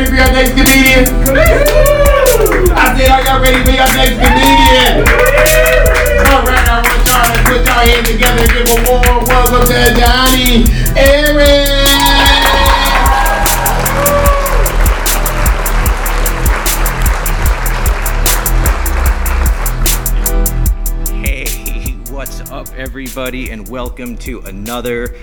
ready for your next comedian? I said, are y'all ready for your next comedian? All right, I want y'all to put y'all hands together and give a warm welcome to Johnny Aaron. Hey, what's up, everybody, and welcome to another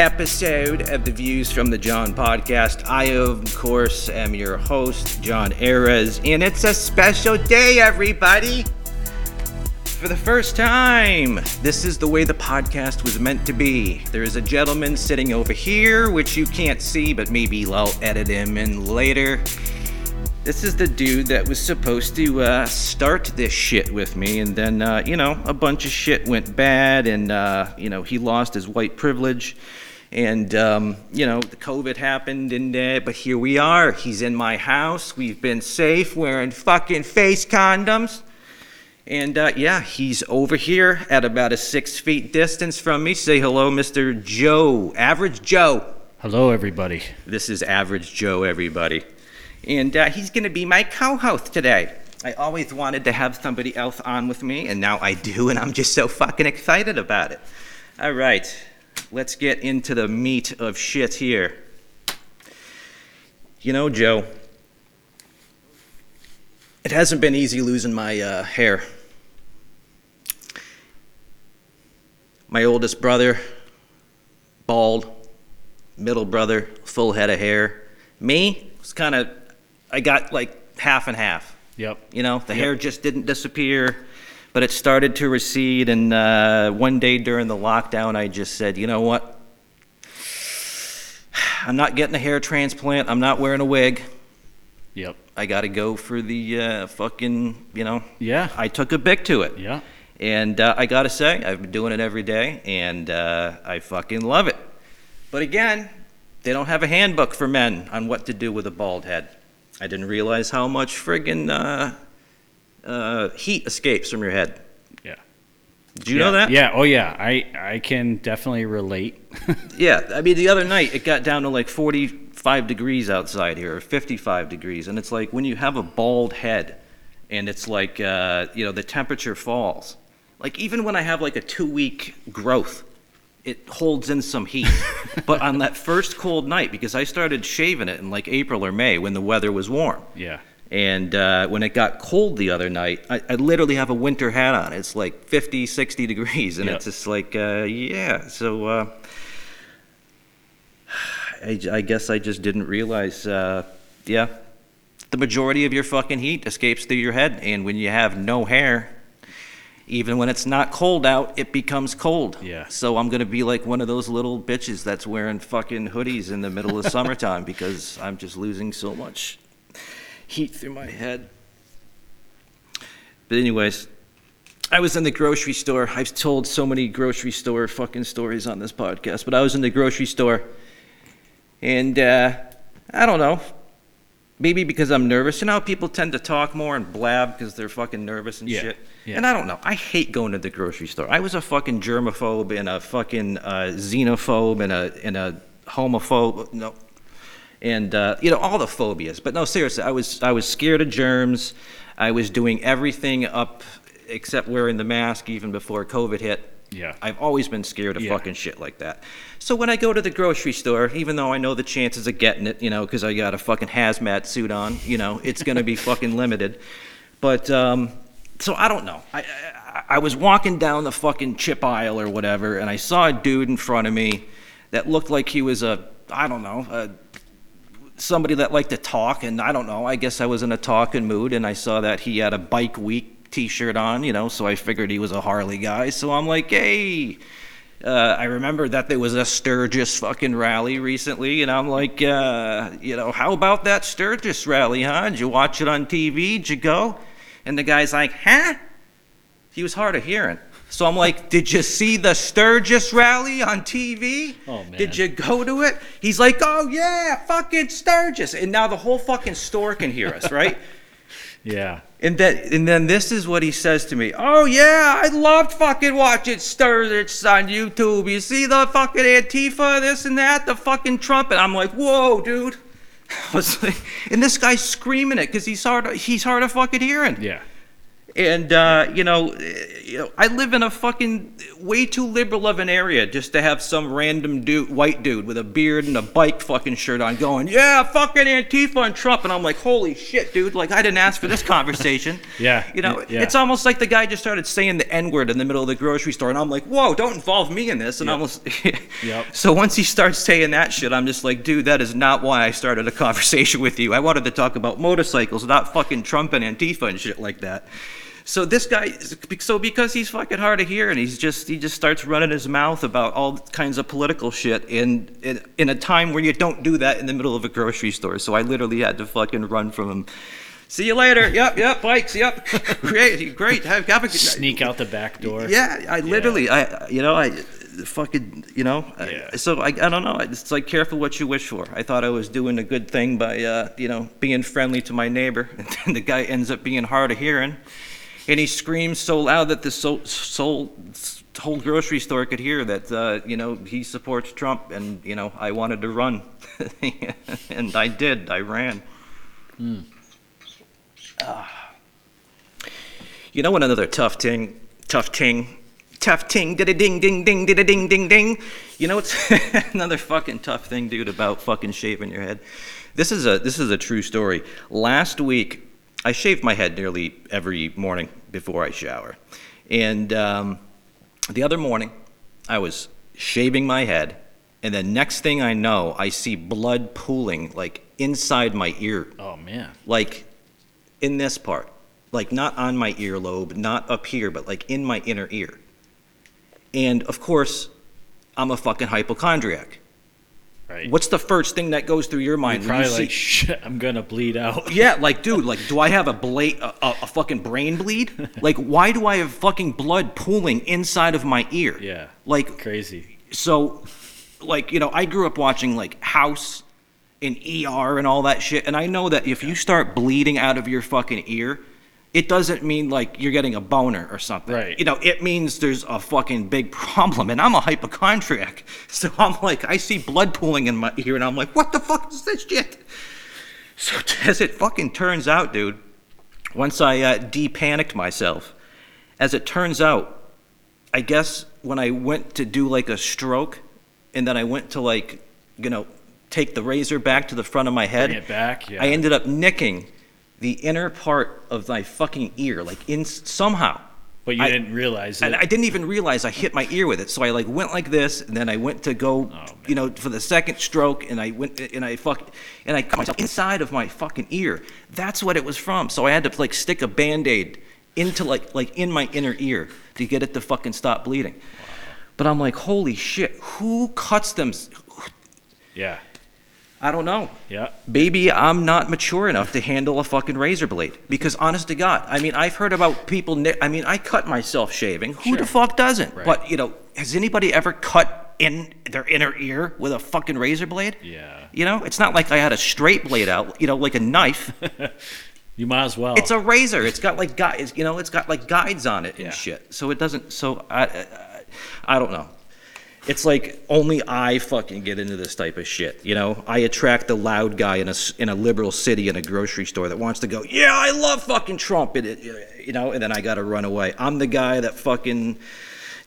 episode of the Views from the John podcast. I, of course, am your host, John Ares, and it's a special day, everybody. For the first time, this is the way the podcast was meant to be. There is a gentleman sitting over here, which you can't see, but maybe I'll edit him in later. This is the dude that was supposed to uh, start this shit with me, and then, uh, you know, a bunch of shit went bad, and, uh, you know, he lost his white privilege, and, um, you know, the COVID happened, and, uh, but here we are. He's in my house. We've been safe, wearing fucking face condoms. And uh, yeah, he's over here at about a six feet distance from me. Say hello, Mr. Joe, Average Joe. Hello, everybody. This is Average Joe, everybody. And uh, he's going to be my co host today. I always wanted to have somebody else on with me, and now I do, and I'm just so fucking excited about it. All right, let's get into the meat of shit here. You know, Joe, it hasn't been easy losing my uh, hair. My oldest brother, bald, middle brother, full head of hair. Me, was kind of, I got like half and half. Yep. You know, the Yep. hair just didn't disappear, but it started to recede. And uh, one day during the lockdown, I just said, you know what? I'm not getting a hair transplant. I'm not wearing a wig. Yep. I got to go for the uh, fucking, you know. Yeah. I took a Bic to it. Yeah. And uh, I got to say, I've been doing it every day, and uh, I fucking love it. But again, they don't have a handbook for men on what to do with a bald head. I didn't realize how much friggin' uh, heat escapes from your head. Yeah. Do you know that? Yeah. Oh, yeah. I I can definitely relate. Yeah, I mean, the other night it got down to like 45 degrees outside here, or 55 degrees, and it's like when you have a bald head, and it's like uh, you know the temperature falls. Like even when I have like a two-week growth, it holds in some heat. but on that first cold night, because I started shaving it in like April or May when the weather was warm, yeah. And uh, when it got cold the other night, I, I literally have a winter hat on. It's like 50, 60 degrees, and Yep. it's just like, uh, yeah. So uh, I, I guess I just didn't realize, uh, yeah, the majority of your fucking heat escapes through your head, and when you have no hair, even when it's not cold out, it becomes cold. Yeah. So I'm gonna be like one of those little bitches that's wearing fucking hoodies in the middle of summertime because I'm just losing so much heat through my head. But anyways, I was in the grocery store. I've told so many grocery store fucking stories on this podcast, but I was in the grocery store, and uh, I don't know. Maybe because I'm nervous. You know how people tend to talk more and blab because they're fucking nervous and Yeah, shit? yeah. And I don't know. I hate going to the grocery store. I was a fucking germaphobe and a fucking uh, xenophobe and a, and a homophobe. No, and uh, you know all the phobias. But no, seriously, I was I was scared of germs. I was doing everything up except wearing the mask even before COVID hit. Yeah. I've always been scared of Yeah. fucking shit like that. So when I go to the grocery store, even though I know the chances of getting it, you know, because I got a fucking hazmat suit on, you know, it's gonna be fucking limited. But um, so I don't know. I, I I was walking down the fucking chip aisle or whatever, and I saw a dude in front of me that looked like he was a I don't know a somebody that liked to talk, and I don't know. I guess I was in a talking mood, and I saw that he had a Bike Week T-shirt on, you know, so I figured he was a Harley guy. So I'm like, hey. Uh, I remember that there was a Sturgis fucking rally recently, and I'm like, uh, you know, how about that Sturgis rally, huh? Did you watch it on TV? Did you go? And the guy's like, huh? He was hard of hearing. So I'm like, did you see the Sturgis rally on TV? Oh, man. Did you go to it? He's like, oh yeah, fucking Sturgis. And now the whole fucking store can hear us, right? Yeah. And then, and then this is what he says to me. Oh yeah, I loved fucking watching Sturgis on YouTube. You see the fucking Antifa, this and that, the fucking Trump. And I'm like, whoa, dude. I was like, and this guy's screaming it because he's hard. He's hard of fucking hearing. Yeah. And uh, you know, you know, I live in a fucking way too liberal of an area just to have some random dude, white dude with a beard and a bike fucking shirt on, going, "Yeah, fucking Antifa and Trump," and I'm like, "Holy shit, dude! Like, I didn't ask for this conversation." Yeah, You know, yeah. it's almost like the guy just started saying the N word in the middle of the grocery store, and I'm like, "Whoa, don't involve me in this." And Yep. almost, Yep. so once he starts saying that shit, I'm just like, "Dude, that is not why I started a conversation with you. I wanted to talk about motorcycles, not fucking Trump and Antifa and shit like that." So this guy, so because he's fucking hard to hear, and he's just he just starts running his mouth about all kinds of political shit in, in in a time where you don't do that in the middle of a grocery store. So I literally had to fucking run from him. See you later. Yep, yep, bikes. Yep, great, great. Have, have a good Sneak out the back door. Yeah, I literally, I you know, I fucking, you know, Yeah. so I, I don't know. It's like careful what you wish for. I thought I was doing a good thing by, uh, you know, being friendly to my neighbor, and then the guy ends up being hard of hearing, and he screams so loud that the whole grocery store could hear that, uh, you know, he supports Trump, and you know, I wanted to run, and I did. I ran. Ah. You know what another tough ting, tough ting, tough ting, did a ding ding ding, ding ding ding. You know what's another fucking tough thing, dude, about fucking shaving your head? This is a this is a true story. Last week, I shave my head nearly every morning before I shower, and um, the other morning, I was shaving my head, and the next thing I know, I see blood pooling like inside my ear Oh man. like in this part, like not on my earlobe, not up here, but like in my inner ear. And of course, I'm a fucking hypochondriac. Right. What's the first thing that goes through your mind You're when you probably like, shit, I'm gonna bleed out. yeah, like, dude, like, do I have a blade, a, a fucking brain bleed? Like, why do I have fucking blood pooling inside of my ear? Yeah. Like, Crazy. so like you know i grew up watching like house and er and all that shit and i know that if you start bleeding out of your fucking ear it doesn't mean like you're getting a boner or something Right. you know it means there's a fucking big problem and i'm a hypochondriac so i'm like i see blood pooling in my ear and i'm like what the fuck is this shit so as it fucking turns out dude once i uh, de-panicked myself as it turns out I guess when I went to do like a stroke, and then I went to like, you know, take the razor back to the front of my head, back. Yeah. I ended up nicking the inner part of my fucking ear, like in somehow. but you I- didn't realize it. And I didn't even realize I hit my ear with it. So I like went like this, and then I went to go, Oh, you know, for the second stroke, and I went and I fuck, and I cut myself inside of my fucking ear. That's what it was from. So I had to like stick a band-aid into like like in my inner ear to get it to fucking stop bleeding. But I'm like, holy shit, who cuts them? yeah. I don't know. Yeah. Baby, I'm not mature enough to handle a fucking razor blade. Because honest to God, I mean, I've heard about people. I mean, I cut myself shaving. Who the Sure. fuck doesn't? Right. But you know, has anybody ever cut in their inner ear with a fucking razor blade? Yeah. You know, it's not like I had a straight blade out. You know, like a knife. You might as well. It's a razor. It's got like guides. You know, it's got like guides on it and Yeah. shit. So it doesn't. So I, I, I don't know. It's like only I fucking get into this type of shit. You know, I attract the loud guy in a in a liberal city in a grocery store that wants to go, yeah, I love fucking Trump, and it, you know, and then I got to run away. I'm the guy that fucking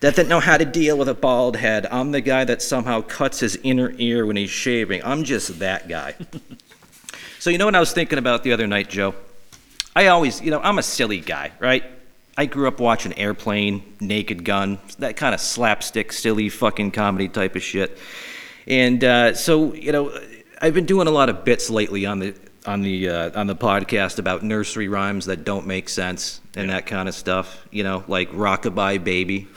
that doesn't know how to deal with a bald head. I'm the guy that somehow cuts his inner ear when he's shaving. I'm just that guy. so you know what I was thinking about the other night, Joe? I always, you know, I'm a silly guy, right? I grew up watching Airplane, Naked Gun, that kind of slapstick, silly fucking comedy type of shit. And uh, so, you know, I've been doing a lot of bits lately on the on the uh, on the podcast about nursery rhymes that don't make sense and that kind of stuff. You know, like Rockabye Baby.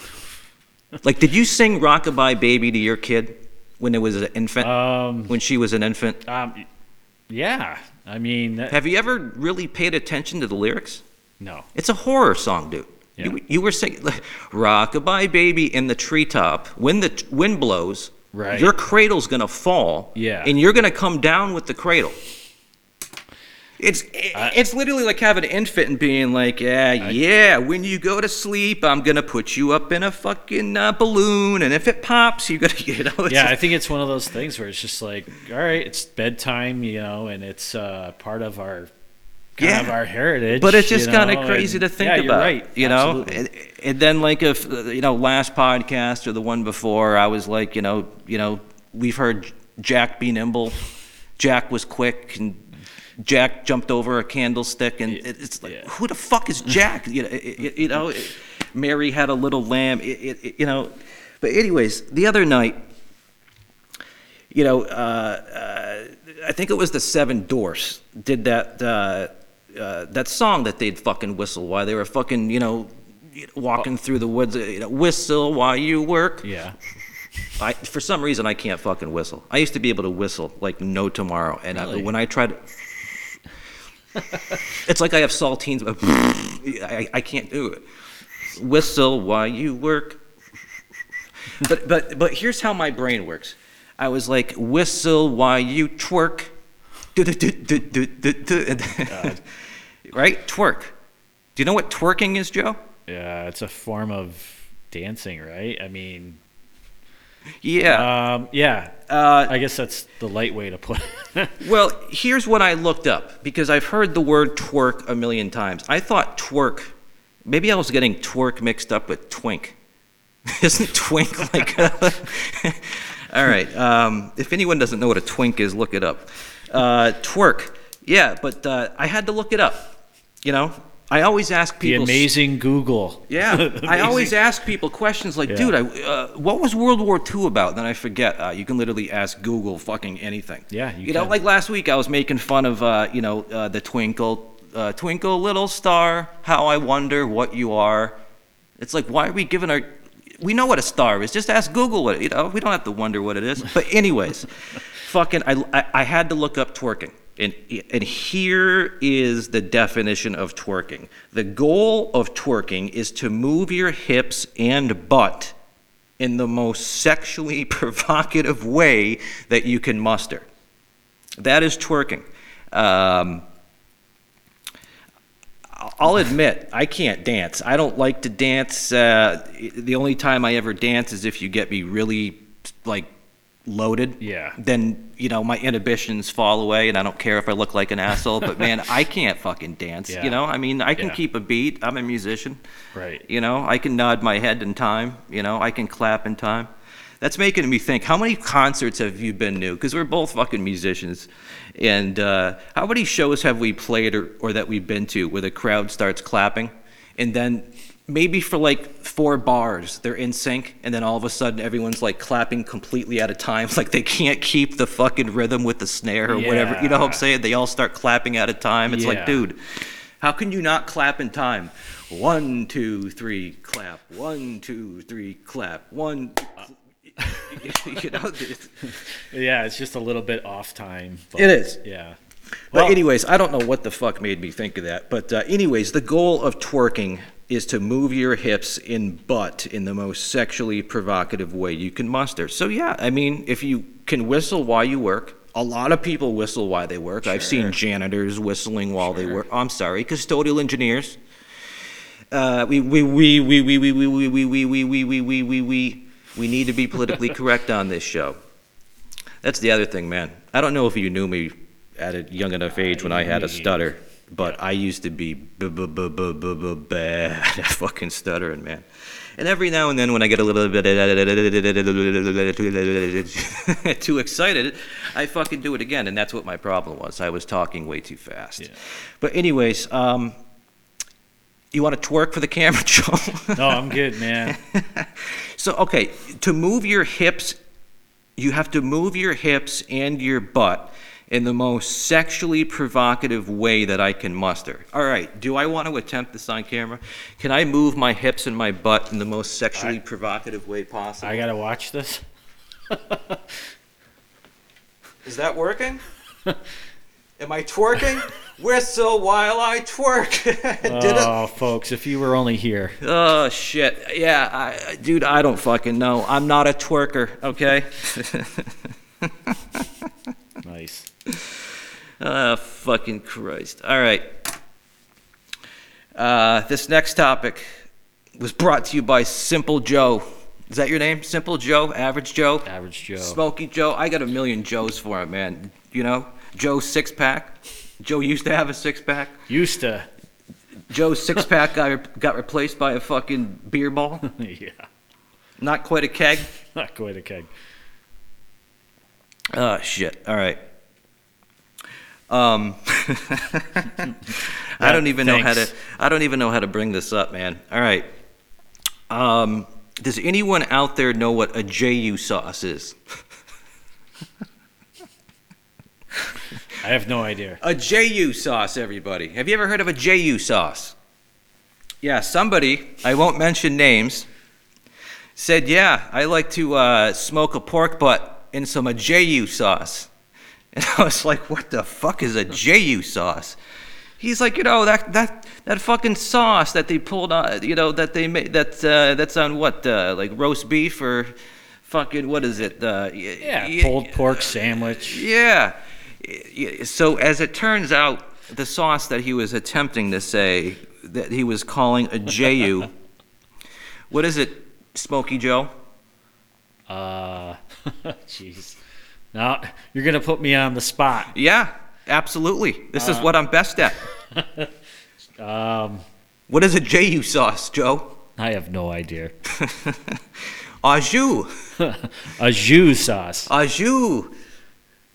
like, did you sing Rockabye Baby to your kid when it was an infant? Um. when she was an infant? Um. Yeah. I mean. that- Have you ever really paid attention to the lyrics? No. It's a horror song, dude. Yeah. You, you were singing like, "Rockabye Baby" in the treetop. When the t- wind blows, Right. your cradle's gonna fall. Yeah. And you're gonna come down with the cradle. It's it's literally like having an infant and being like, yeah, yeah. When you go to sleep, I'm gonna put you up in a fucking uh, balloon, and if it pops, you gotta, you know. Yeah, I think it's one of those things where it's just like, all right, it's bedtime, you know, and it's uh, part of our kind Yeah. of our heritage. But it's just kind of crazy and- to think yeah, about, You're right. you know. And, and then like if you know, last podcast or the one before, I was like, you know, you know, we've heard Jack be nimble. Jack was quick, and Jack jumped over a candlestick, and it, it's like, Yeah. who the fuck is Jack? you know, it, you know, it- Mary had a little lamb. It, you know, but anyways, the other night, you know, uh, uh, I think it was the Seven Dwarfs did that uh, uh, that song that they'd fucking whistle while they were fucking, you know, walking through the woods. uh, You know, whistle while you work. yeah. I, for some reason, I can't fucking whistle. I used to be able to whistle like no tomorrow, and I, when I tried, it's like I have saltines. but I, I can't do it. Whistle while you work. But but but here's how my brain works. I was like whistle while you twerk. right, twerk. Do you know what twerking is, Joe? Yeah, it's a form of dancing, right? I mean, Yeah. um, yeah. Uh, I guess that's the light way to put it. Well, here's what I looked up because I've heard the word twerk a million times. I thought twerk, maybe I was getting twerk mixed up with twink. Isn't twink like a. All right. Um, if anyone doesn't know what a twink is, look it up. Uh, twerk. Yeah, but uh, I had to look it up. You know, I always ask people. the amazing Google. Yeah, I always ask people questions like, Yeah. dude, I, uh, what was World War II about? Then I forget. Uh, you can literally ask Google fucking anything. Yeah, you You, know, like last week, I was making fun of, uh, you know, uh, the twinkle, uh, twinkle little star, how I wonder what you are. It's like, why are we giving our? We know what a star is. Just ask Google what. You know, we don't have to wonder what it is. But anyways, fucking, I, I, had to look up twerking. And, and here is the definition of twerking. The goal of twerking is to move your hips and butt in the most sexually provocative way that you can muster. That is twerking. Um, I'll admit, I can't dance. I don't like to dance. Uh, the only time I ever dance is if you get me really, like, loaded. Yeah. Then, you know, my inhibitions fall away and I don't care if I look like an asshole. But, man, I can't fucking dance. Yeah. You know, I mean, I can Yeah. keep a beat. I'm a musician. Right. You know, I can nod my head in time. You know, I can clap in time. That's making me think. How many concerts have you been to? Because we're both fucking musicians. And uh, how many shows have we played or, or that we've been to where the crowd starts clapping, and then maybe for like four bars they're in sync, and then all of a sudden everyone's like clapping completely out of time, like they can't keep the fucking rhythm with the snare or whatever. You know what I'm saying? They all start clapping out of time. It's like, dude, how can you not clap in time? One, two, three, clap. One, two, three, clap. One. you know, Yeah, it's just a little bit off time. But It is. Yeah. but Well- anyways, I don't know what the fuck made me think of that. But uh, anyways, the goal of twerking is to move your hips and butt in the most sexually provocative way you can muster. So yeah, I mean, if you can whistle while you work. A lot of people whistle while they work. I've seen janitors whistling while they work. I'm sorry, custodial engineers. Uh, we, we, we, we, we, we, we, we, we, we, we, we, we, we, we, we, we need to be politically correct on this show. That's the other thing, man. I don't know if you knew me at a young enough age when I had a stutter, but I used to be bad at fucking stuttering, man. And every now and then, when I get a little bit too excited, I fucking do it again, and that's what my problem was. I was talking way too fast. Yeah. But anyways, um, you want to twerk for the camera, Joe? No, I'm good, man. So, okay, to move your hips, you have to move your hips and your butt in the most sexually provocative way that I can muster. All right, do I want to attempt this on camera? Can I move my hips and my butt in the most sexually I- provocative way possible? I gotta watch this. Is that working? Am I twerking? Whistle while I twerk. Oh, folks, if you were only here. Oh shit! Yeah, I, dude, I don't fucking know. I'm not a twerker, okay? Ah, fucking Christ. All right. Uh, this next topic was brought to you by Simple Joe. Is that your name? Simple Joe? Average Joe? Average Joe. Smoky Joe? I got a million Joes for him, man. You know? Joe six pack. Joe used to have a six pack. Used to. Joe's six pack got, got replaced by a fucking beer ball. yeah. Not quite a keg. Not quite a keg. Oh shit! All right. Um, I don't even know how to. I don't even know how to bring this up, man. All right. Um, does anyone out there know what a JU sauce is? I have no idea. A JU sauce, everybody. Have you ever heard of a JU sauce? Yeah, somebody, I won't mention names, said, Yeah, I like to uh, smoke a pork butt in some a JU sauce. And I was like, What the fuck is a JU sauce? He's like, you know, that that that fucking sauce that they pulled on, you know, that they made that uh, that's on what, uh, like roast beef or fucking what is it? Uh, Yeah, y- pulled pork sandwich. yeah. So as it turns out, the sauce that he was attempting to say that he was calling a JU. what is it, Smoky Joe? Uh, jeez. Now you're gonna put me on the spot. Yeah, absolutely. This is what I'm best at. Um, What is a JU sauce, Joe? I have no idea. Au jus. a jus sauce. Au jus.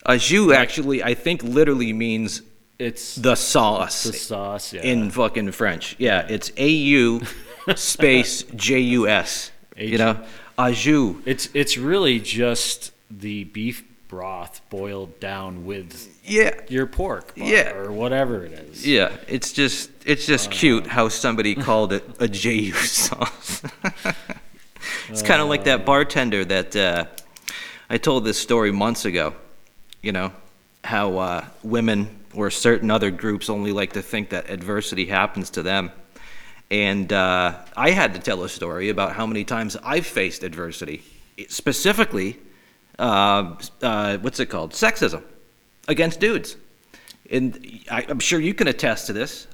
Au jus actually, I think, literally means It's the sauce. the sauce. Yeah. in fucking French. Yeah, it's A U space J U S. You know, au jus. It's it's really just the beef broth boiled down with Yeah, your pork, Yeah. or whatever it is. yeah. It's just it's just cute how somebody called it a J U sauce. it's kind of like that bartender that uh, I told this story months ago. You know, how uh, women or certain other groups only like to think that adversity happens to them. And uh, I had to tell a story about how many times I've faced adversity, specifically, uh, uh, what's it called? Sexism against dudes. And I, I'm sure you can attest to this.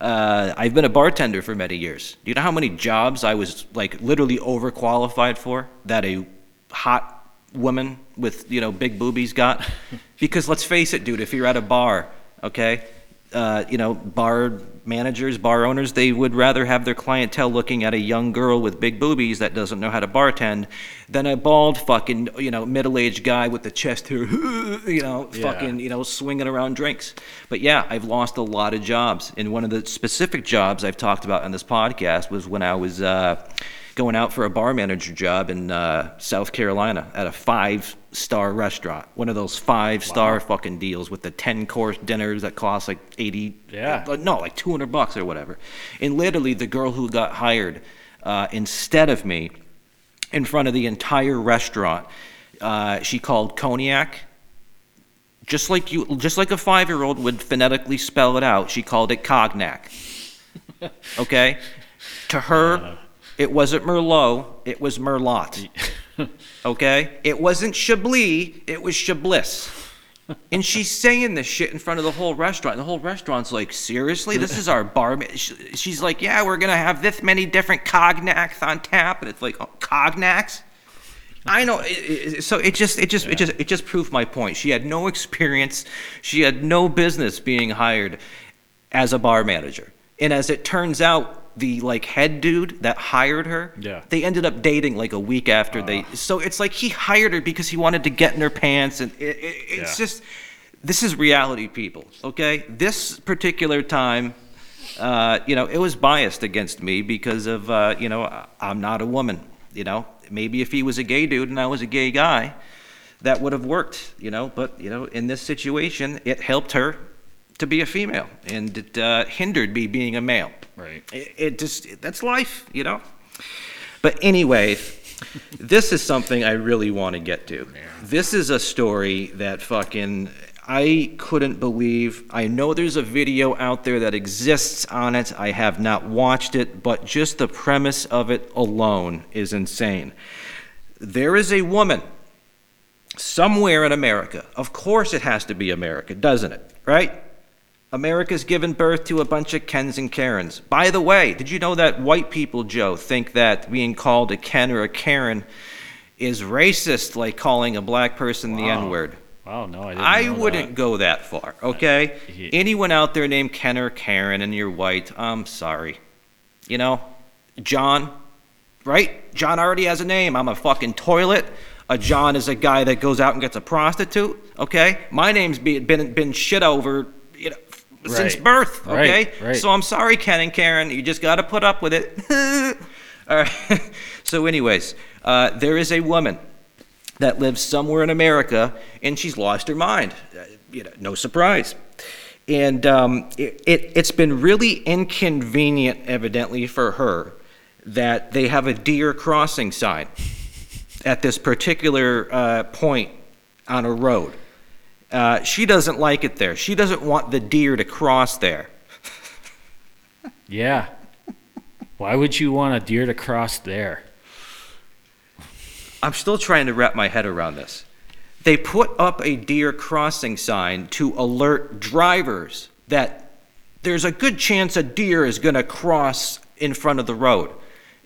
Uh, I've been a bartender for many years. Do you know how many jobs I was like literally overqualified for that a hot woman with you know big boobies got? because let's face it, dude, if you're at a bar, okay, uh, you know, bar managers, bar owners, they would rather have their clientele looking at a young girl with big boobies that doesn't know how to bartend than a bald fucking, you know, middle-aged guy with the chest hair, you know, Yeah. fucking, you know, swinging around drinks. But yeah, I've lost a lot of jobs. And one of the specific jobs I've talked about on this podcast was when I was uh, going out for a bar manager job in uh, South Carolina at a five-star restaurant. One of those five-star fucking deals with the 10-course dinners that cost like 80 Yeah. uh, no, like 200 bucks or whatever. And literally, the girl who got hired uh, instead of me, in front of the entire restaurant, uh, she called cognac. Just like you, just like a five-year-old would phonetically spell it out, she called it cognac. Okay, to her, it wasn't Merlot, it was Merlot. Okay, it wasn't Chablis, it was Chablis. And she's saying this shit in front of the whole restaurant. The whole restaurant's like, seriously? This is our bar. She's like, yeah, we're going to have this many different cognacs on tap. And it's like, oh, cognacs? I know. It, it, so it just, it just, it just, it just proved my point. She had no experience. She had no business being hired as a bar manager. And as it turns out, the like head dude that hired her, Yeah. they ended up dating like a week after they. So it's like he hired her because he wanted to get in her pants, and it, it, it's Yeah. just this is reality, people. Okay, this particular time, uh, you know, it was biased against me because of uh, you know I'm not a woman. You know, maybe if he was a gay dude and I was a gay guy, that would have worked. You know, but you know, in this situation, it helped her to be a female, and it uh, hindered me being a male. Right. It, it just that's life, you know. But anyway, this is something I really want to get to. This is a story that fucking I couldn't believe. I know there's a video out there that exists on it. I have not watched it, but just the premise of it alone is insane. There is a woman somewhere in America. Of course, it has to be America, doesn't it? right? America's given birth to a bunch of Kens and Karens. By the way, did you know that white people, Joe, think that being called a Ken or a Karen is racist, like calling a black person the N word? Wow, no, I didn't. I wouldn't that. go that far, okay? he- Anyone out there named Ken or Karen and you're white, I'm sorry. You know, John, right? John already has a name. I'm a fucking toilet. A John is a guy that goes out and gets a prostitute, okay? My name's be, been been shit over you know, since birth, okay? Right, right. So I'm sorry, Ken and Karen. You just got to put up with it. All right. so, anyways, uh, there is a woman that lives somewhere in America, and she's lost her mind. Uh, You know, no surprise. And um, it, it, it's been really inconvenient, evidently, for her that they have a deer crossing sign at this particular uh, point on a road. Uh, she doesn't like it there. She doesn't want the deer to cross there. Yeah. Why would you want a deer to cross there? I'm still trying to wrap my head around this. They put up a deer crossing sign to alert drivers that there's a good chance a deer is going to cross in front of the road.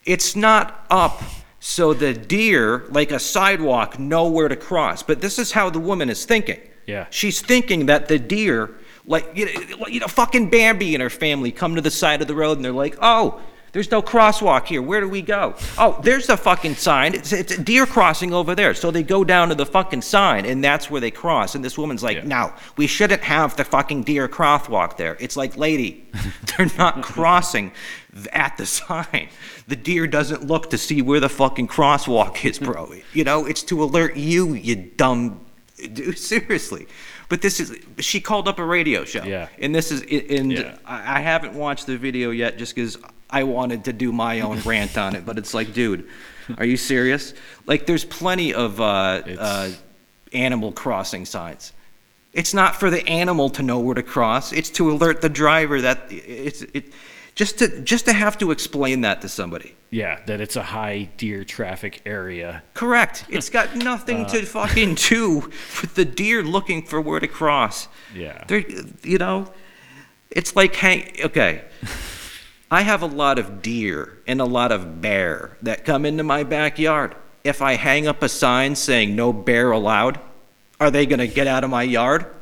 It's not up so the deer, like a sidewalk, know where to cross. But this is how the woman is thinking. Yeah. She's thinking that the deer, like, you know, you know, fucking Bambi and her family come to the side of the road and they're like, oh, there's no crosswalk here. Where do we go? Oh, there's the fucking sign. It's, it's a deer crossing over there. So they go down to the fucking sign and that's where they cross. And this woman's like, Yeah. no, we shouldn't have the fucking deer crosswalk there. It's like, lady, they're not crossing at the sign. The deer doesn't look to see where the fucking crosswalk is, bro. You know, it's to alert you, you dumb seriously. But this is she called up a radio show. Yeah. And this is and Yeah. I haven't watched the video yet just because I wanted to do my own rant on it. But it's like, dude, are you serious? Like, there's plenty of uh, uh, animal crossing signs. It's not for the animal to know where to cross. It's to alert the driver that it's it. Just to just to have to explain that to somebody. Yeah, that it's a high deer traffic area. Correct. It's got nothing Uh. to fucking do with the deer looking for where to cross. Yeah. They're, you know, it's like hang. Okay, I have a lot of deer and a lot of bear that come into my backyard. If I hang up a sign saying "No bear allowed," are they gonna get out of my yard?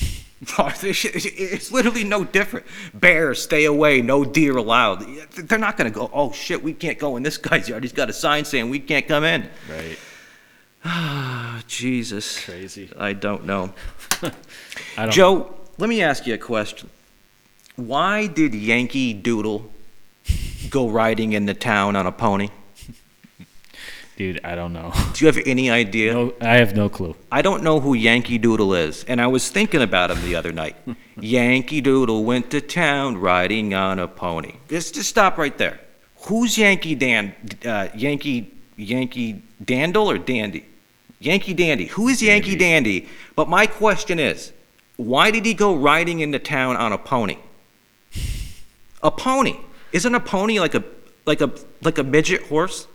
It's literally no different. Bears, stay away. No deer allowed. They're not gonna go. Oh shit, we can't go in this guy's yard. He's got a sign saying we can't come in. Right. Oh, Jesus. Crazy. I don't know. I don't Joe, let me ask you a question. Why did Yankee Doodle go riding in the town on a pony? Dude, I don't know. Do you have any idea? No, I have no clue. I don't know who Yankee Doodle is, and I was thinking about him the other night. Yankee Doodle went to town riding on a pony. Just, just stop right there. Who's Yankee Dan? Uh, Yankee Yankee Dandle or Dandy? Yankee Dandy. Who is Yankee Dandy? But my question is, why did he go riding into town on a pony? A pony. Isn't a pony like a like a like a midget horse?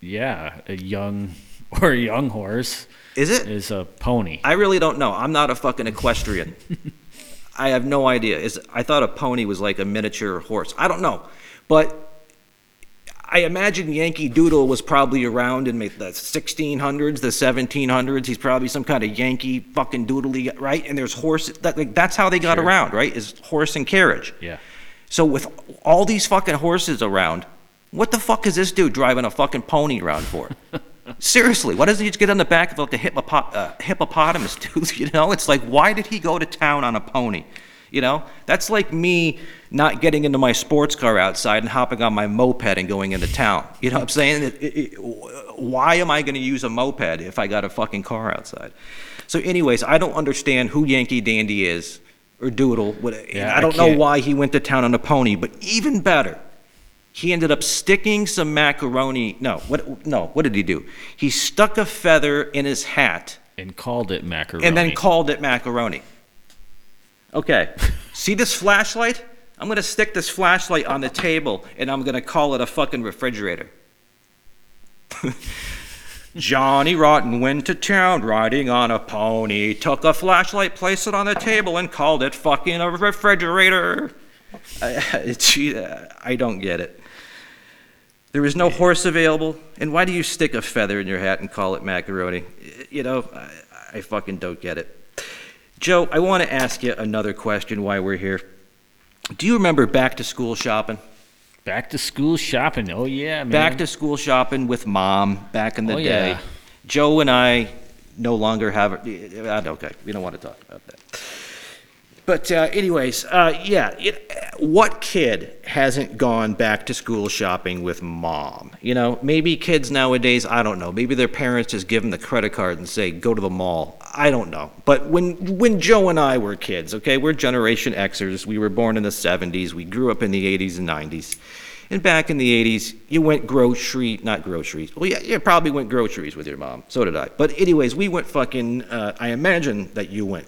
Yeah, a young or a young horse Is it? is a pony. I really don't know. I'm not a fucking equestrian. I have no idea. Is I thought a pony was like a miniature horse. I don't know, but I imagine Yankee Doodle was probably around in the 1600s, the 1700s. He's probably some kind of Yankee fucking doodly, right? And there's horses. That, like, that's how they got Sure. around, right? Is horse and carriage. Yeah. So with all these fucking horses around, what the fuck is this dude driving a fucking pony around for? Seriously, why doesn't he just get on the back of like the hippopo- uh, hippopotamus, dude? You know, it's like, why did he go to town on a pony? You know, that's like me not getting into my sports car outside and hopping on my moped and going into town. You know what I'm saying? It- it- it- why am I going to use a moped if I got a fucking car outside? So, anyways, I don't understand who Yankee Dandy is or Doodle. What, Yeah, I I don't know why he went to town on a pony, but even better, he ended up sticking some macaroni. No, what? No, what did he do? He stuck a feather in his hat And called it macaroni. and then called it macaroni. Okay, see this flashlight? I'm gonna stick this flashlight on the table and I'm gonna call it a fucking refrigerator. Johnny Rotten went to town riding on a pony, took a flashlight, placed it on the table, and called it fucking a refrigerator. I, it's, I don't get it. There was no horse available, and why do you stick a feather in your hat and call it macaroni? You know, I, I fucking don't get it. Joe, I want to ask you another question while we're here. Do you remember back to school shopping? Back to school shopping. Oh yeah, man. Back to school shopping with mom back in the Oh, day. yeah. Joe and I no longer have. Okay, we don't want to talk about that. But uh, anyways, uh, yeah, it, what kid hasn't gone back to school shopping with mom? You know, maybe kids nowadays, I don't know. Maybe their parents just give them the credit card and say, "Go to the mall." I don't know. But when when Joe and I were kids, okay, we're Generation Xers. We were born in the '70s. We grew up in the '80s and '90s. And back in the 80s, you went grocery, not groceries. Well, yeah, you probably went groceries with your mom. So did I. But anyways, we went fucking, uh, I imagine that you went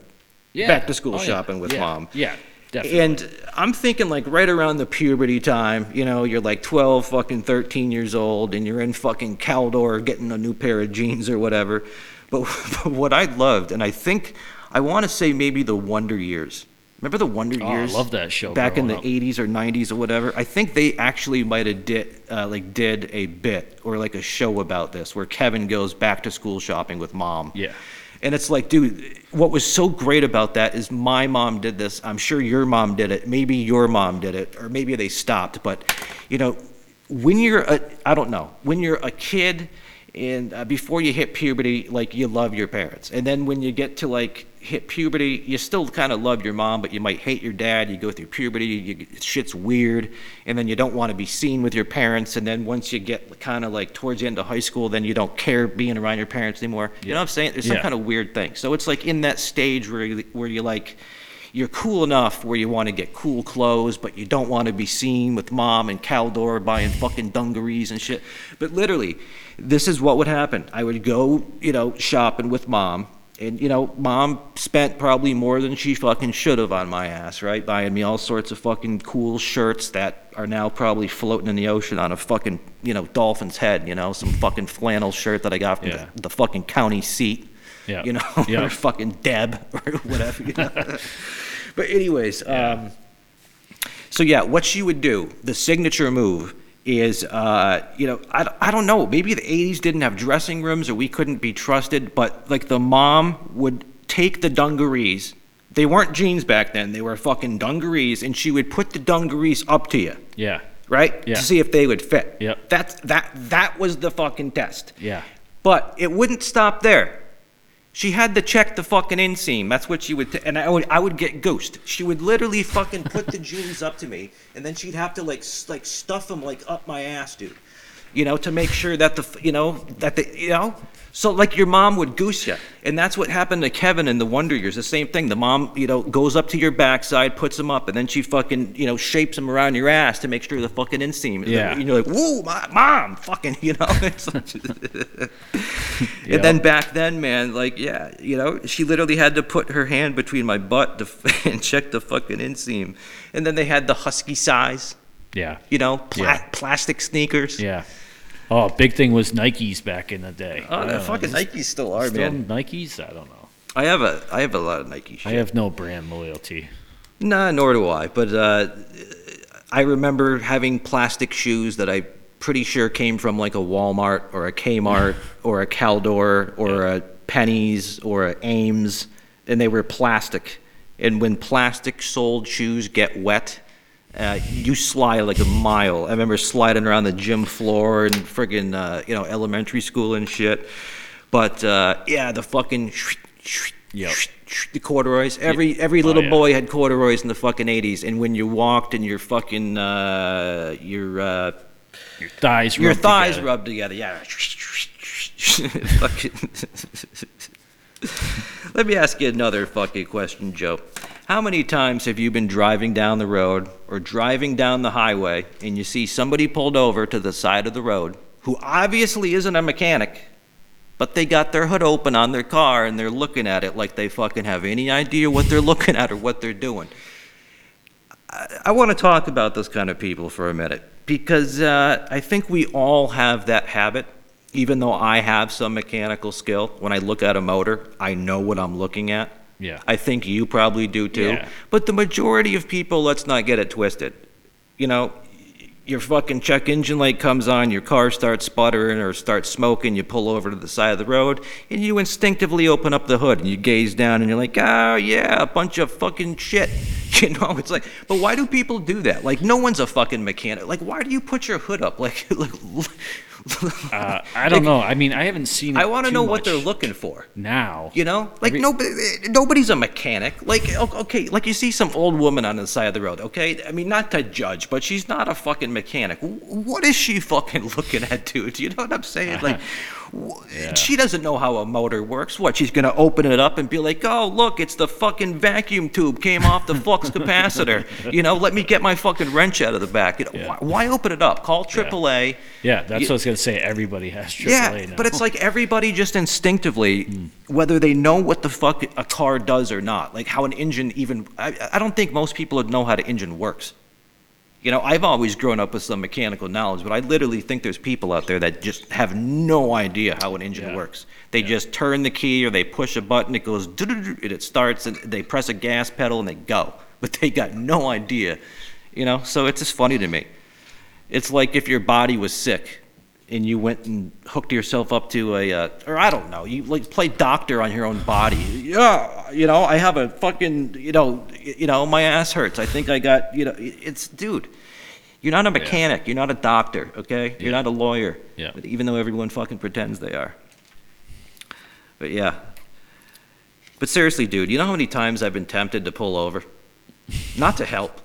Yeah. back to school Oh, yeah. shopping with Yeah. mom. Yeah, definitely. And I'm thinking like right around the puberty time, you know, you're like 12, fucking 13 years old, and you're in fucking Caldor getting a new pair of jeans or whatever. But, but what I loved, and I think, I want to say maybe the Wonder Years. Remember the Wonder Oh, I Years? love that show Back in the up. 80s or 90s or whatever. I think they actually might have did uh, like did a bit or like a show about this where Kevin goes back to school shopping with mom. Yeah. And it's like, dude, what was so great about that is my mom did this. I'm sure your mom did it. Maybe your mom did it, or maybe they stopped. But, you know, when you're a, I don't know, when you're a kid and uh, before you hit puberty, like you love your parents. And then when you get to like hit puberty, you still kind of love your mom, but you might hate your dad. You go through puberty, you, shit's weird. And then you don't want to be seen with your parents. And then once you get kind of like towards the end of high school, then you don't care being around your parents anymore. You know what I'm saying? There's some Yeah. kind of weird thing. So it's like in that stage where you, where you like you're cool enough where you want to get cool clothes, but you don't want to be seen with mom and Caldor buying fucking dungarees and shit. But literally, this is what would happen. I would go, you know, shopping with mom. And, you know, mom spent probably more than she fucking should have on my ass, right? Buying me all sorts of fucking cool shirts that are now probably floating in the ocean on a fucking, you know, dolphin's head, you know, some fucking flannel shirt that I got from Yeah. the, the fucking county seat Yeah. you know, Yeah. or fucking Deb or whatever. You know? but anyways, um, so yeah, what she would do, the signature move is, uh, you know, I, I don't know, maybe the 80s didn't have dressing rooms or we couldn't be trusted, but like the mom would take the dungarees. They weren't jeans back then, they were fucking dungarees, and she would put the dungarees up to you, Yeah. right? Yeah. To see if they would fit. Yep. That's, that, that was the fucking test. Yeah. But it wouldn't stop there. She had to check the fucking inseam. That's what she would, t- and I would, I would get ghost. She would literally fucking put the jeans up to me, and then she'd have to like, like stuff them like up my ass, dude. You know, to make sure that the, you know, that the, you know, so like your mom would goose you, and that's what happened to Kevin in the Wonder Years. The same thing. The mom, you know, goes up to your backside, puts them up, and then she fucking, you know, shapes them around your ass to make sure the fucking inseam. Yeah. And you're like, woo, my mom, fucking, you know. Like- and then back then, man, like, yeah, you know, she literally had to put her hand between my butt to, f- and check the fucking inseam. And then they had the husky size, Yeah. you know, pla- Yeah. plastic sneakers. Yeah. Oh, big thing was Nikes back in the day. Oh, the fucking Nikes still are, Still man. Nikes? I don't know. I have a, I have a lot of Nike shit. I have no brand loyalty. Nah, nor do I. But uh, I remember having plastic shoes that I pretty sure came from like a Walmart or a Kmart or a Caldor or a Penney's or a Ames, and they were plastic. And when plastic soled shoes get wet, uh, you slide like a mile. I remember sliding around the gym floor and friggin' uh, you know elementary school and shit. But uh, yeah, the fucking Yep. the corduroys. Every every little Oh, yeah. boy had corduroys in the fucking eighties. And when you walked and your fucking uh, your uh, Your thighs. your rubbed thighs together. rubbed together, yeah. Fucking- Let me ask you another fucking question, Joe. How many times have you been driving down the road or driving down the highway and you see somebody pulled over to the side of the road who obviously isn't a mechanic, but they got their hood open on their car and they're looking at it like they fucking have any idea what they're looking at or what they're doing? I, I want to talk about those kind of people for a minute because uh, I think we all have that habit. even though I have some mechanical skill, when I look at a motor, I know what I'm looking at. Yeah. I think you probably do too. Yeah. But the majority of people, let's not get it twisted. You know, your fucking check engine light comes on, your car starts sputtering or starts smoking, you pull over to the side of the road, and you instinctively open up the hood and you gaze down and you're like, oh yeah, a bunch of fucking shit. You know, it's like, but why do people do that? Like, no one's a fucking mechanic. Like, why do you put your hood up? Like, like Uh, I don't know. I mean, I haven't seen. I want to know what they're looking for. now. You know, like Every- nobody, nobody's a mechanic. Like, okay, like you see some old woman on the side of the road. Okay, I mean, not to judge, but she's not a fucking mechanic. What is she fucking looking at, dude? You know what I'm saying? Like, Yeah. she doesn't know how a motor works. What? She's gonna open it up and be like, "Oh, look, it's the fucking vacuum tube came off the flux capacitor." You know, let me get my fucking wrench out of the back. You know, Yeah. why, why open it up? Call AAA. Yeah, that's You- what I was gonna say. Everybody has AAA Yeah, now. but it's like everybody just instinctively, hmm. whether they know what the fuck a car does or not, like how an engine even. I, I don't think most people would know how the engine works. You know, I've always grown up with some mechanical knowledge, but I literally think there's people out there that just have no idea how an engine Yeah. works. They just turn the key or they push a button, it goes, doo-doo-doo, and it starts, and they press a gas pedal and they go. But they got no idea, you know? So it's just funny to me. It's like if your body was sick and you went and hooked yourself up to a, uh, or I don't know, you like play doctor on your own body. Yeah, you know, I have a fucking, you know, you know, my ass hurts. I think I got, you know, it's, dude, you're not a mechanic. You're not a doctor, okay? You're not a lawyer. Yeah. Even though everyone fucking pretends they are. But yeah. But seriously, dude, you know how many times I've been tempted to pull over? Not to help.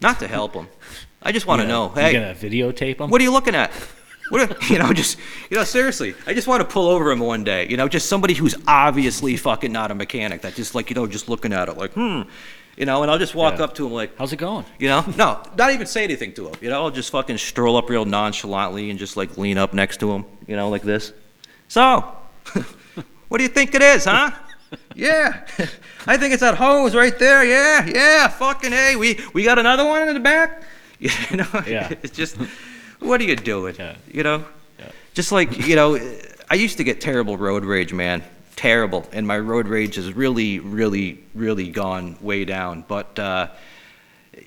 Not to help them. I just want to You know, hey, you gonna videotape them? what are you looking at? What you know, just you know, seriously, I just want to pull over him one day. You know, just somebody who's obviously fucking not a mechanic. That just like you know, just looking at it like, hmm, you know, and I'll just walk Yeah. up to him like, How's it going? you know, no, not even say anything to him. You know, I'll just fucking stroll up real nonchalantly and just like lean up next to him. You know, like this. So, what do you think it is, huh? Yeah, I think it's that hose right there. Yeah, yeah, fucking hey, we we got another one in the back. You know, Yeah. it's just, what are you doing? Yeah. You know, Yeah. just like you know, I used to get terrible road rage, man, terrible, and my road rage has really, really, really gone way down. But uh,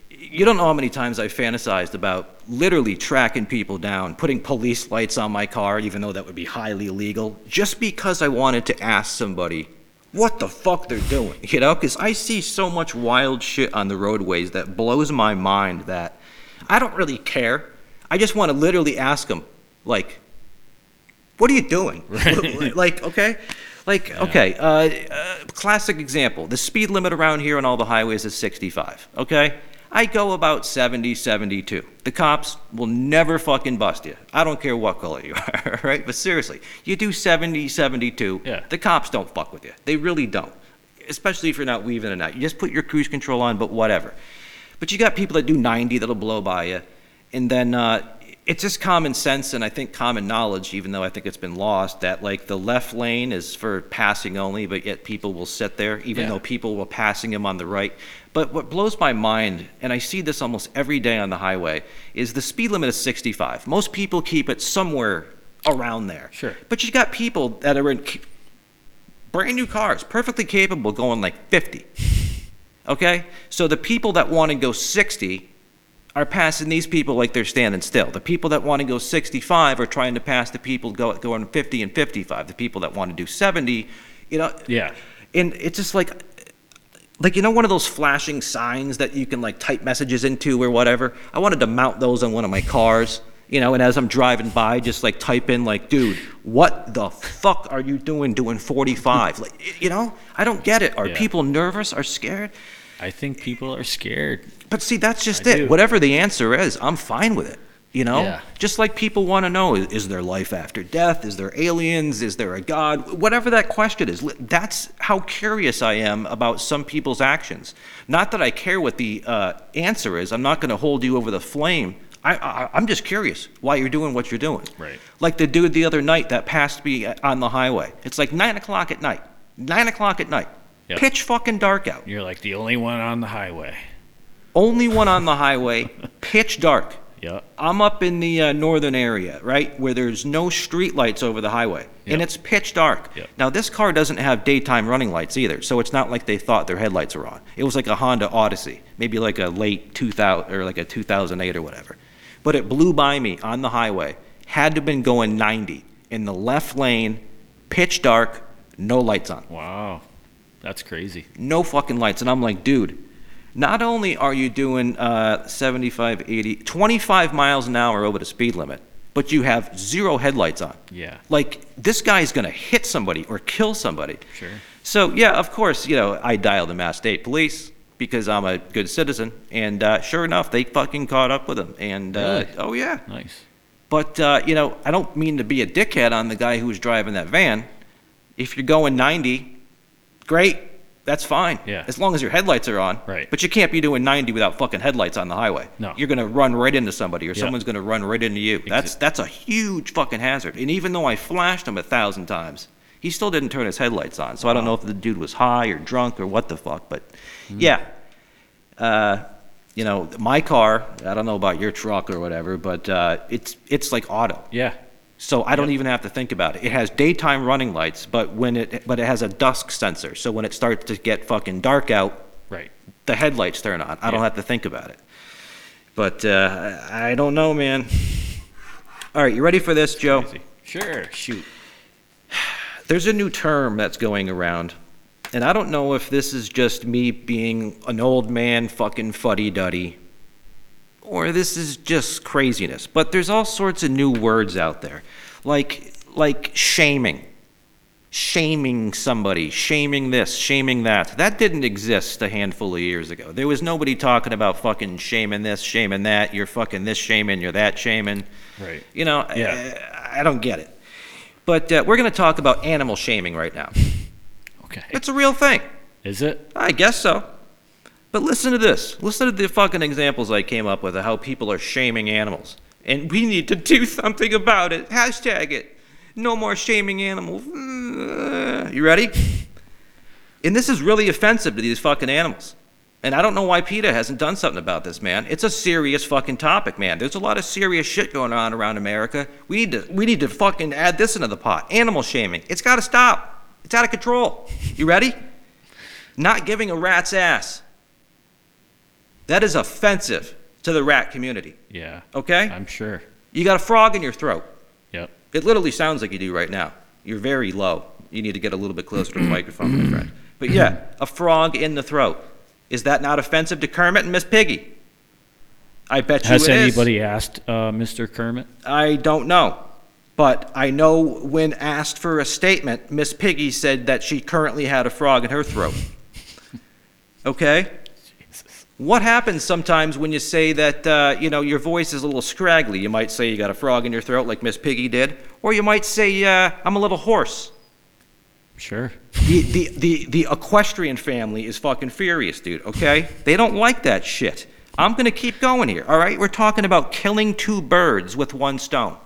you don't know how many times I fantasized about literally tracking people down, putting police lights on my car, even though that would be highly illegal, just because I wanted to ask somebody what the fuck they're doing, you know? Because I see so much wild shit on the roadways that blows my mind that I don't really care. I just want to literally ask them, like, what are you doing? like, okay? Like, okay, uh, uh, classic example. The speed limit around here on all the highways is 65, okay? I go about 70, 72. The cops will never fucking bust you. I don't care what color you are, right? But seriously, you do 70, 72, Yeah. the cops don't fuck with you. They really don't. Especially if you're not weaving it out. You just put your cruise control on, but whatever. But you got people that do 90 that'll blow by you. And then uh, it's just common sense and I think common knowledge, even though I think it's been lost, that like the left lane is for passing only, but yet people will sit there, even Yeah. though people were passing them on the right. But what blows my mind, and I see this almost every day on the highway, is the speed limit is 65. Most people keep it somewhere around there. Sure. But you got people that are in brand new cars, perfectly capable going like 50. Okay? So the people that want to go 60 are passing these people like they're standing still. The people that want to go 65 are trying to pass the people go, going 50 and 55. The people that want to do 70, you know. Yeah. And it's just like, like you know, one of those flashing signs that you can like type messages into or whatever. I wanted to mount those on one of my cars, you know. And as I'm driving by, just like type in like, dude, what the fuck are you doing doing 45? like, you know, I don't get it. Are Yeah. people nervous? Are scared? I think people are scared. But see, that's just I it. do. Whatever the answer is, I'm fine with it. You know? Yeah. Just like people want to know is, is there life after death? Is there aliens? Is there a God? Whatever that question is, that's how curious I am about some people's actions. Not that I care what the uh, answer is, I'm not going to hold you over the flame. I, I, I'm just curious why you're doing what you're doing. Right. Like the dude the other night that passed me on the highway. It's like 9 o'clock at night. 9 o'clock at night. Yep. Pitch fucking dark out. You're like the only one on the highway. Only one on the highway, pitch dark. Yeah. I'm up in the uh, northern area, right, where there's no street lights over the highway, and it's pitch dark. Yep. Now this car doesn't have daytime running lights either, so it's not like they thought their headlights were on. It was like a Honda Odyssey, maybe like a late 2000 or like a 2008 or whatever. But it blew by me on the highway. Had to have been going 90 in the left lane, pitch dark, no lights on Wow. That's crazy. no fucking lights. And I'm like, dude, not only are you doing uh, 75, 80, 25 miles an hour over the speed limit, but you have zero headlights on. Yeah. Like, this guy's going to hit somebody or kill somebody. Sure. So, yeah, of course, you know, I dialed the Mass State Police because I'm a good citizen. And uh, sure enough, they fucking caught up with him. And, uh, Really? oh, yeah. Nice. But, uh, you know, I don't mean to be a dickhead on the guy who was driving that van. If you're going 90, great. That's fine. Yeah. As long as your headlights are on. Right. But you can't be doing 90 without fucking headlights on the highway. No. You're going to run right into somebody or Yeah. someone's going to run right into you. That's, that's a huge fucking hazard. And even though I flashed him a thousand times, he still didn't turn his headlights on. So I don't know if the dude was high or drunk or what the fuck. But Hmm. yeah. Uh, you know, my car, I don't know about your truck or whatever, but uh, it's, it's like auto. Yeah. So I don't even have to think about it. It has daytime running lights, but when it but it has a dusk sensor. So when it starts to get fucking dark out, Right. the headlights turn on. I don't Yeah. have to think about it. But uh, I I don't know, man. All right, you ready for this, Joe? Sure. Shoot. There's a new term that's going around, and I don't know if this is just me being an old man fucking fuddy duddy, or this is just craziness. But there's all sorts of new words out there, like like shaming, shaming somebody, shaming this, shaming that. That didn't exist a handful of years ago. There was nobody talking about fucking shaming this, shaming that. You're fucking this shaming, you're that shaming. Right. You know, Yeah. I, I don't get it. But uh, we're going to talk about animal shaming right now. Okay. It's a real thing. Is it? I guess so. But listen to this. Listen to the fucking examples I came up with of how people are shaming animals. And we need to do something about it. Hashtag it. No more shaming animals. You ready? And this is really offensive to these fucking animals. And I don't know why PETA hasn't done something about this, man. It's a serious fucking topic, man. There's a lot of serious shit going on around America. We need to we need to fucking add this into the pot. Animal shaming. It's got to stop. It's out of control. You ready? Not giving a rat's ass. That is offensive to the rat community. Yeah. Okay? I'm sure. You got a frog in your throat. Yep. It literally sounds like you do right now. You're very low. You need to get a little bit closer to the microphone, my friend. But yeah, a frog in the throat. Is that not offensive to Kermit and Miss Piggy? I bet you Has it is. anybody asked uh, Mr. Kermit? I don't know. But I know when asked for a statement, Miss Piggy said that she currently had a frog in her throat. Okay? What happens sometimes when you say that, uh, you know, your voice is a little scraggly? You might say you got a frog in your throat like Miss Piggy did. Or you might say, uh, I'm a little hoarse. Sure. The, the, the, the equestrian family is fucking furious, dude, okay? They don't like that shit. I'm gonna keep going here, all right? We're talking about killing two birds with one stone.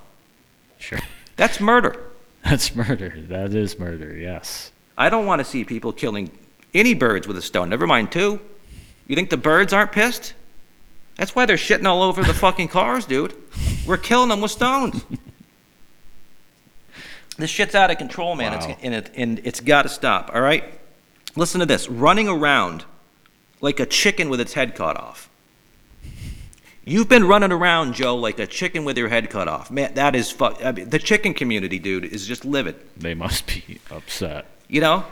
Sure. That's murder. That's murder. That is murder. Yes. I don't want to see people killing any birds with a stone, never mind two. You think the birds aren't pissed? That's why they're shitting all over the fucking cars, dude. We're killing them with stones. This shit's out of control, man. Wow. It's, and, it, and it's got to stop, all right? Listen to this running around like a chicken with its head cut off. You've been running around, Joe, like a chicken with your head cut off. Man, that is fu- I mean, the chicken community, dude, is just livid. They must be upset. You know,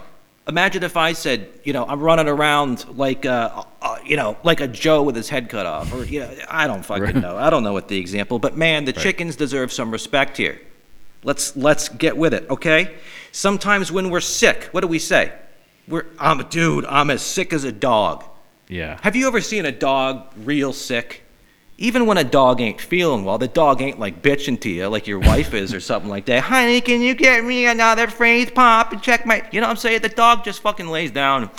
imagine if I said, you know, I'm running around like, uh, uh, you know, like a Joe with his head cut off, or you know, I don't fucking Right. know. I don't know what the example, but man, the Right. chickens deserve some respect here. Let's let's get with it, okay? Sometimes when we're sick, what do we say? We're, I'm a dude. I'm as sick as a dog. Yeah. Have you ever seen a dog real sick? Even when a dog ain't feeling well, the dog ain't like bitching to you like your wife is or something like that. Honey, can you get me another freeze pop and check my. You know what I'm saying? The dog just fucking lays down.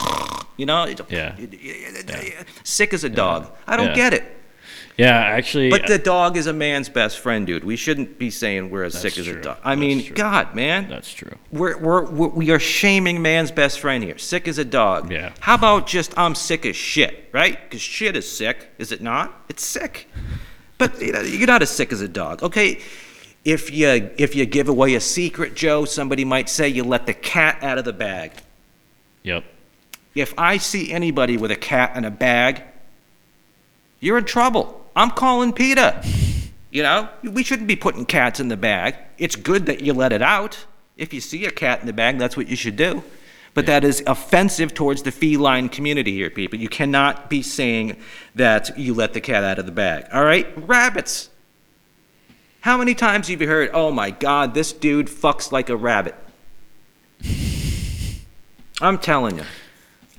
You know? Yeah. Sick as a dog. I don't Yeah. get it. Yeah. Actually. But the uh, dog is a man's best friend, dude. We shouldn't be saying we're as sick as a dog. I That's mean, true. God, man. that's true. We're, we're, we're, we are shaming man's best friend here. Sick as a dog. Yeah. How about just I'm sick as shit, right? Because shit is sick, is it not? It's sick. But you know, you're not as sick as a dog, okay? If you if you give away a secret, Joe, somebody might say you let the cat out of the bag. Yep. If I see anybody with a cat in a bag, you're in trouble. I'm calling PETA. You know, we shouldn't be putting cats in the bag. It's good that you let it out. If you see a cat in the bag, that's what you should do. But that is offensive towards the feline community here, people. You cannot be saying that you let the cat out of the bag. All right? Rabbits. How many times have you heard, oh my God, this dude fucks like a rabbit? I'm telling you.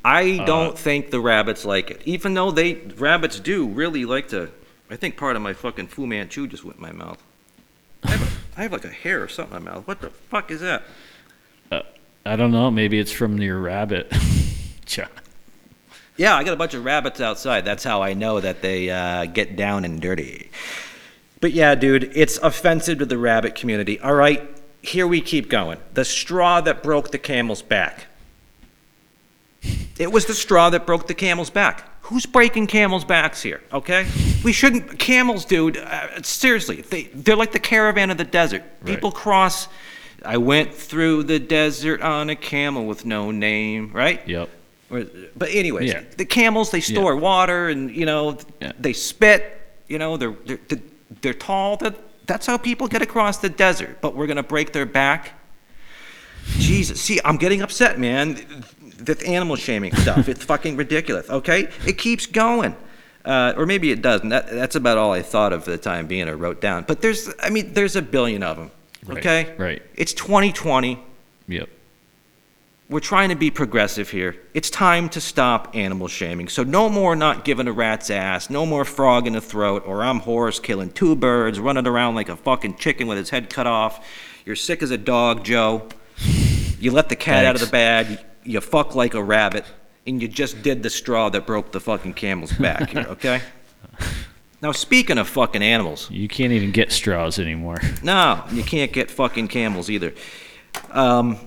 I uh, don't think the rabbits like it. Even though they rabbits do really like to I think part of my fucking Fu Manchu just went in my mouth. I have, a, I have like a hair or something in my mouth. What the fuck is that? Uh, I don't know. Maybe it's from your rabbit. John. Yeah, I got a bunch of rabbits outside. That's how I know that they uh, get down and dirty. But yeah, dude, it's offensive to the rabbit community. All right, here we keep going. The straw that broke the camel's back. It was the straw that broke the camel's back. Who's breaking camels' backs here? Okay, we shouldn't. Camels, dude. Uh, seriously, they they're like the caravan of the desert. People cross. I went through the desert on a camel with no name. Right. Yep. Or- But anyways, Yeah. the camels they store water and you know Yeah. they spit. You know they're they're they're, they're tall. That that's how people get across the desert. But we're gonna break their back. Jesus, see, I'm getting upset, man. This animal shaming stuff. it's fucking ridiculous. Okay, it keeps going. Uh, or maybe it doesn't. That, that's about all I thought of for the time being or wrote down. But there's, I mean, there's a billion of them. Right, Okay, right. It's 2020. Yep. We're trying to be progressive here. It's time to stop animal shaming. So no more not giving a rat's ass, no more frog in the throat, or I'm hoarse killing two birds, running around like a fucking chicken with his head cut off. You're sick as a dog, Joe. You let the cat out of the bag. You fuck like a rabbit, and you just did the straw that broke the fucking camel's back here. Okay. Now speaking of fucking animals, You can't even get straws anymore. no, you can't get fucking camels either. Um,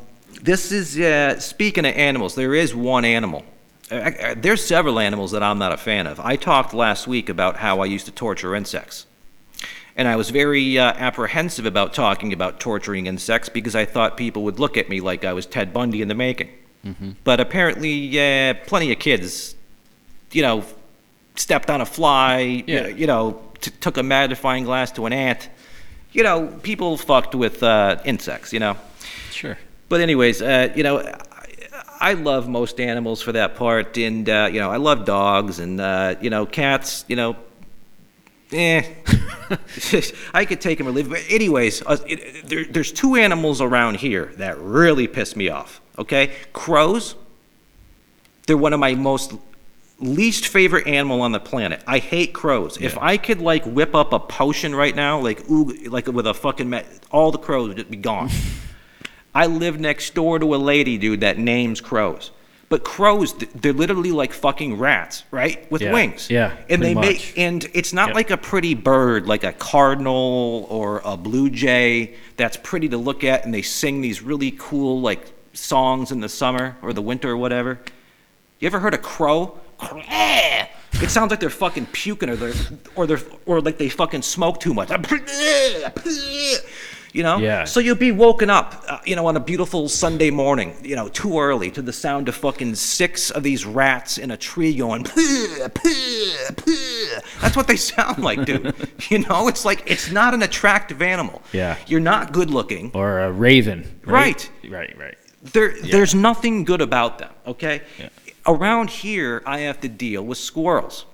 this is uh, speaking of animals. There is one animal. Uh, uh, there's several animals that I'm not a fan of. I talked last week about how I used to torture insects, and I was very uh, apprehensive about talking about torturing insects because I thought people would look at me like I was Ted Bundy in the making. But apparently, yeah, plenty of kids, you know, stepped on a fly, Yeah. you know, t- took a magnifying glass to an ant. You know, people fucked with uh, insects, you know. Sure. But anyways, uh, you know, I, I love most animals for that part, and uh, you know, I love dogs and uh, you know, cats. You know, eh, I could take him or leave. But anyways, uh, it, there, there's two animals around here that really piss me off. Okay, crows. They're one of my most least favorite animal on the planet. I hate crows. If I could like whip up a potion right now, like ooh, like with a fucking ma- all the crows would just be gone. I live next door to a lady, dude, that names crows. But crows, they're literally like fucking rats, right? With Yeah. wings. Yeah, And they pretty make, and it's not Yep. like a pretty bird, like a cardinal or a blue jay that's pretty to look at and they sing these really cool, like, songs in the summer or the winter or whatever. You ever heard a crow? It sounds like they're fucking puking or they're, or they're, or like they fucking smoke too much. You know? Yeah. So you'll be woken up, uh, you know, on a beautiful Sunday morning, you know, too early to the sound of fucking six of these rats in a tree going, that's what they sound like, dude. you know, it's like, it's not an attractive animal. Yeah. You're not good looking. Or a raven. Right. Right, right. There, There's nothing good about them, okay? Yeah. Around here, I have to deal with squirrels.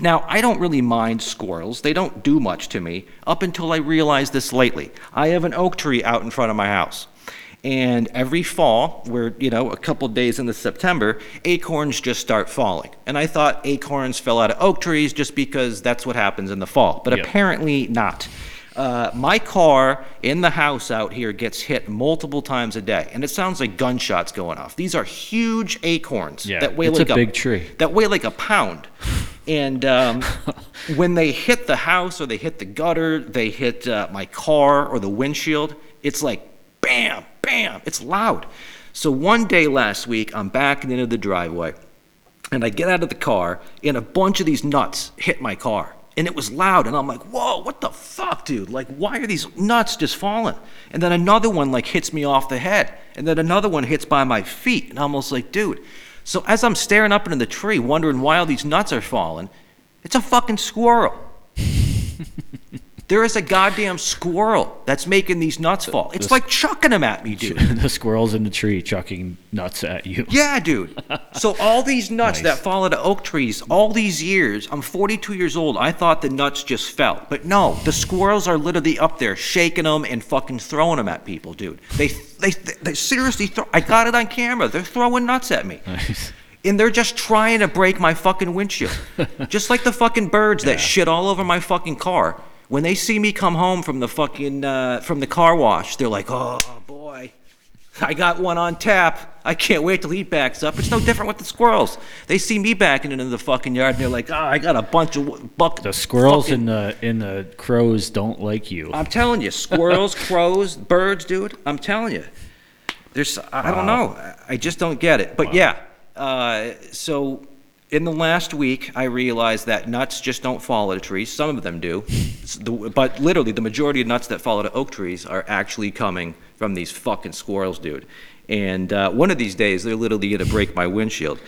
Now, I don't really mind squirrels. They don't do much to me up until I realized this lately. I have an oak tree out in front of my house. And every fall, where, you know, a couple days into September, acorns just start falling. And I thought acorns fell out of oak trees just because that's what happens in the fall. But Yep. apparently not. Uh, my car in the house out here gets hit multiple times a day, and it sounds like gunshots going off. These are huge acorns Yeah, that weigh it's a like big tree. that weigh like a pound. And um, when they hit the house or they hit the gutter, they hit uh, my car or the windshield, it's like bam, bam, it's loud. So one day last week, I'm backing into the driveway and I get out of the car and a bunch of these nuts hit my car. and it was loud and i'm like whoa what the fuck dude like why are these nuts just falling and then another one like hits me off the head and then another one hits by my feet and i'm almost like dude so as i'm staring up into the tree wondering why all these nuts are falling it's a fucking squirrel there is a goddamn squirrel that's making these nuts fall it's the- like chucking them at me dude the squirrels in the tree chucking nuts at you. yeah, dude. So all these nuts Nice. that fall out of oak trees, all these years, I'm 42 years old. I thought the nuts just fell, but no, the squirrels are literally up there shaking them and fucking throwing them at people, dude. They they they seriously throw. I got it on camera. They're throwing nuts at me. Nice. And they're just trying to break my fucking windshield. just like the fucking birds that shit all over my fucking car. When they see me come home from the fucking uh, from the car wash, they're like, "Oh boy, I got one on tap. I can't wait till he backs up." It's no different with the squirrels. They see me backing into the fucking yard, and they're like, "Oh, I got a bunch of buck." The squirrels fucking- and the and the crows don't like you. I'm telling you, squirrels, crows, birds, dude. I'm telling you. There's, I I don't know. I just don't get it. But yeah, uh, so in the last week, I realized that nuts just don't fall out of trees. Some of them do. But literally, the majority of nuts that fall out of oak trees are actually coming from these fucking squirrels, dude. And uh, one of these days, they're literally going to break my windshield.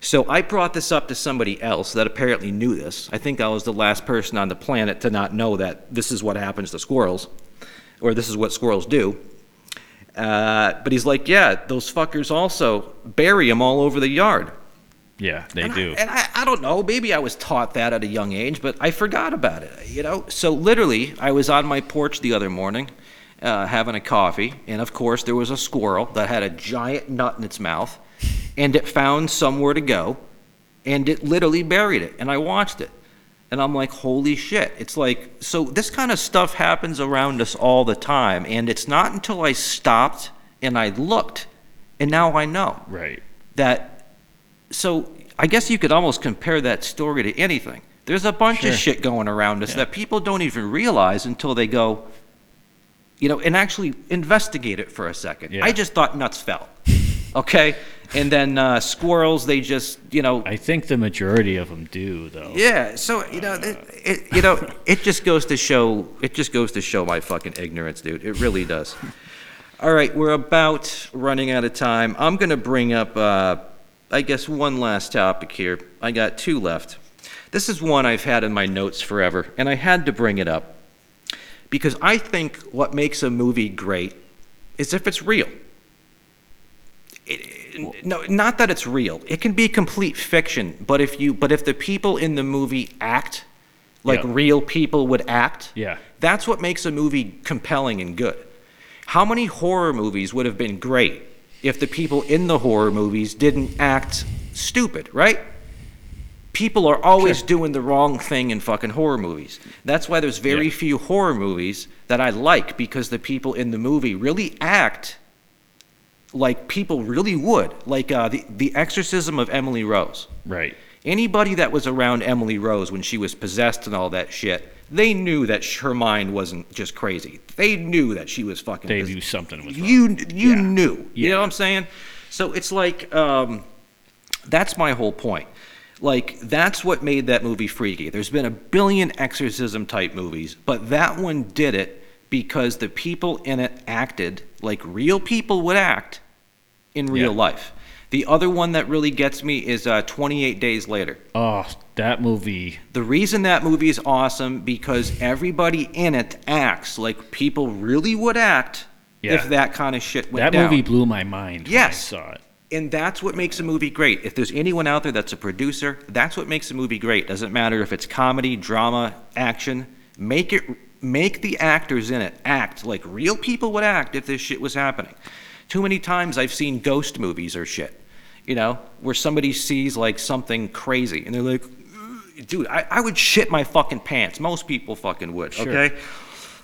So I brought this up to somebody else that apparently knew this. I think I was the last person on the planet to not know that this is what happens to squirrels, or this is what squirrels do. Uh, but he's like, yeah, those fuckers also bury them all over the yard. Yeah, they and do. I, and I, I don't know, maybe I was taught that at a young age, but I forgot about it, you know? So literally, I was on my porch the other morning uh, having a coffee, and of course, there was a squirrel that had a giant nut in its mouth, and it found somewhere to go, and it literally buried it, and I watched it. And I'm like, holy shit. It's like, so this kind of stuff happens around us all the time. And it's not until I stopped and I looked, and now I know right. that so I guess you could almost compare that story to anything. There's a bunch Sure. of shit going around us Yeah. that people don't even realize until they go, you know, and actually investigate it for a second. Yeah. I just thought nuts fell, okay, and then uh, squirrels they just you know. I think the majority of them do, though. yeah, so you know, it, it, you know, it just goes to show. It just goes to show my fucking ignorance, dude. It really does. All right, we're about running out of time. I'm going to bring up, uh, I guess, one last topic here. I got two left. This is one I've had in my notes forever, and I had to bring it up because I think what makes a movie great is if it's real. It, no, not that it's real. It can be complete fiction, but if you, but if the people in the movie act like Yeah. real people would act, Yeah. that's what makes a movie compelling and good. How many horror movies would have been great if the people in the horror movies didn't act stupid, right? People are always doing the wrong thing in fucking horror movies. That's why there's very Yeah. few horror movies that I like because the people in the movie really act like people really would. Like uh, the, the Exorcism of Emily Rose. Right. Anybody that was around Emily Rose when she was possessed and all that shit, they knew that her mind wasn't just crazy. They knew that she was fucking. They knew something was wrong. You you Yeah. knew. You Yeah. know what I'm saying? So it's like um, that's my whole point. Like that's what made that movie freaky. There's been a billion exorcism type movies, but that one did it because the people in it acted like real people would act in real Yeah. life. The other one that really gets me is uh, 28 Days Later. Oh, that movie. The reason that movie is awesome because everybody in it acts like people really would act Yeah. if that kind of shit went That down. movie blew my mind Yes. when I saw it. and that's what makes a movie great. If there's anyone out there that's a producer, that's what makes a movie great. Doesn't matter if it's comedy, drama, action. Make it make the actors in it act like real people would act if this shit was happening. Too many times I've seen ghost movies or shit, you know, where somebody sees like something crazy and they're like, dude, I, I would shit my fucking pants. Most people fucking would, Sure. okay?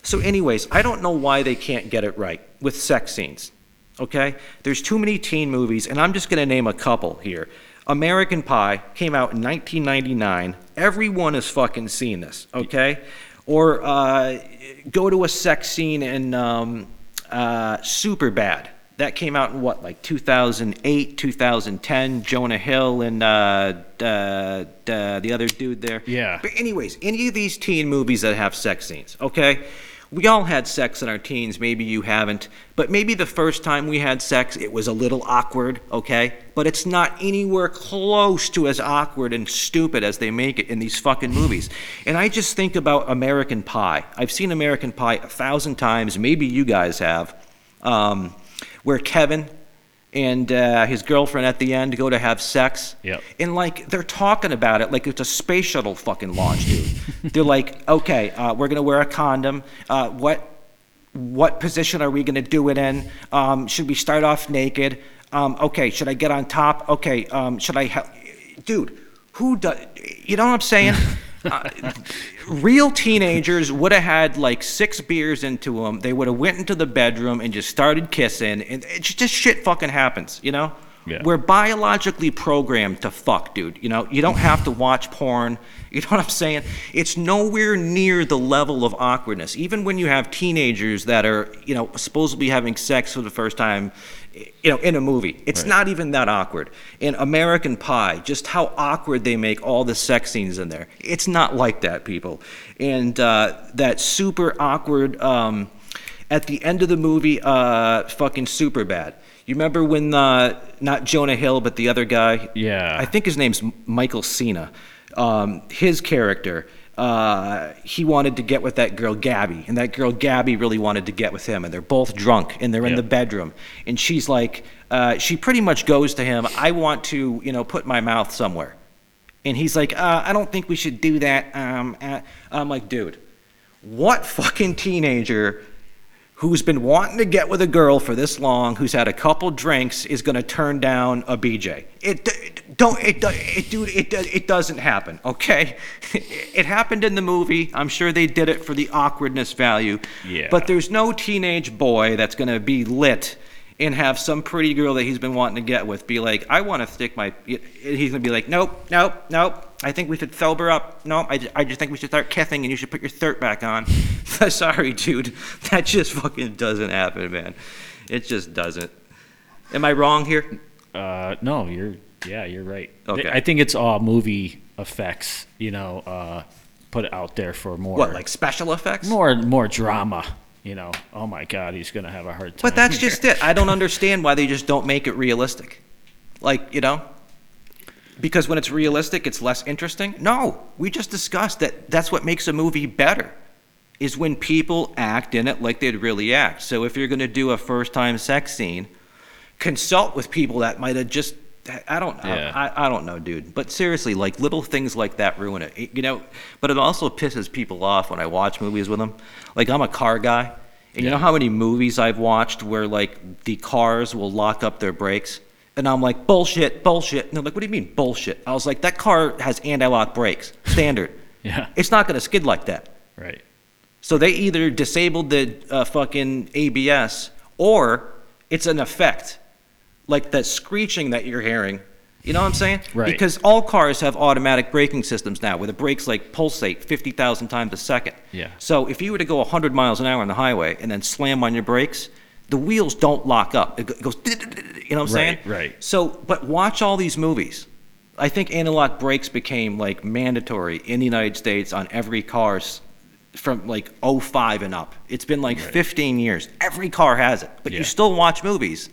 So, anyways, I don't know why they can't get it right with sex scenes. Okay? There's too many teen movies, and I'm just going to name a couple here. American Pie came out in 1999. Everyone has fucking seen this, okay? Or uh, go to a sex scene in um, uh, Superbad. That came out in what, like 2008, 2010. Jonah Hill and uh, uh, uh, the other dude there. Yeah. But anyways, any of these teen movies that have sex scenes, okay? We all had sex in our teens. Maybe you haven't, but maybe the first time we had sex, it was a little awkward, okay? But it's not anywhere close to as awkward and stupid as they make it in these fucking movies. And I just think about American Pie. I've seen American Pie a thousand times. Maybe you guys have um, where Kevin and uh, his girlfriend at the end go to have sex. Yep. And like they're talking about it like it's a space shuttle fucking launch, dude. they're like, okay, uh, we're gonna wear a condom. Uh, what what position are we gonna do it in? Um, should we start off naked? Um, okay, should I get on top? Okay, um, should I? Ha- dude, who does? You know what I'm saying? uh, real teenagers would have had like six beers into them. They would have went into the bedroom and just started kissing, and it just, just shit fucking happens, you know. Yeah. We're biologically programmed to fuck, dude. You know, you don't have to watch porn. You know what I'm saying? It's nowhere near the level of awkwardness. Even when you have teenagers that are, you know, supposedly having sex for the first time, you know, in a movie, it's Right. not even that awkward. In American Pie, just how awkward they make all the sex scenes in there. It's not like that, people. And uh, that super awkward. Um, at the end of the movie, uh, fucking super bad. You remember when uh, not Jonah Hill, but the other guy? Yeah. I think his name's Michael Cera. Um, his character, uh, he wanted to get with that girl Gabby, and that girl Gabby really wanted to get with him, and they're both drunk, and they're in Yep. the bedroom, and she's like, uh, she pretty much goes to him, I want to, you know, put my mouth somewhere. And he's like, uh, I don't think we should do that. Um, uh, I'm like, dude, what fucking teenager who's been wanting to get with a girl for this long, who's had a couple drinks, is going to turn down a BJ? It, it don't it, it dude it it doesn't happen. Okay, it happened in the movie. I'm sure they did it for the awkwardness value. Yeah. But there's no teenage boy that's going to be lit and have some pretty girl that he's been wanting to get with be like, I want to stick my. He's going to be like, nope, nope, nope. I think we should sober up. No, I, I just think we should start kissing and you should put your shirt back on. Sorry, dude. That just fucking doesn't happen, man. It just doesn't. Am I wrong here? Uh, no, you're yeah, you're right. Okay. I think it's all movie effects. You know, uh, put it out there for more What, like special effects? more more drama. You know, oh my God, he's gonna have a hard time. But that's here. just it. I don't understand why they just don't make it realistic. Like, you know? Because when it's realistic, it's less interesting? No. We just discussed that that's what makes a movie better. Is when people act in it like they'd really act. So if you're going to do a first time sex scene, consult with people that might have just I don't know. Yeah. I, I don't know, dude. But seriously, like little things like that ruin it. You know, but it also pisses people off when I watch movies with them. Like I'm a car guy, and you know how many movies I've watched where like the cars will lock up their brakes, and I'm like bullshit, bullshit. And they're like, what do you mean bullshit? I was like, that car has anti-lock brakes, standard. Yeah. It's not gonna skid like that. right. So they either disabled the uh, fucking ABS or it's an effect, like that screeching that you're hearing. You know what I'm saying? Right. Because all cars have automatic braking systems now, where the brakes like pulsate 50,000 times a second. Yeah. So if you were to go 100 miles an hour on the highway and then slam on your brakes, the wheels don't lock up. It goes. You know what I'm saying? Right, right. So, but watch all these movies. I think anti-lock brakes became like mandatory in the United States on every car s- from like 05 and up. It's been like 15 years. Every car has it, but you still watch movies.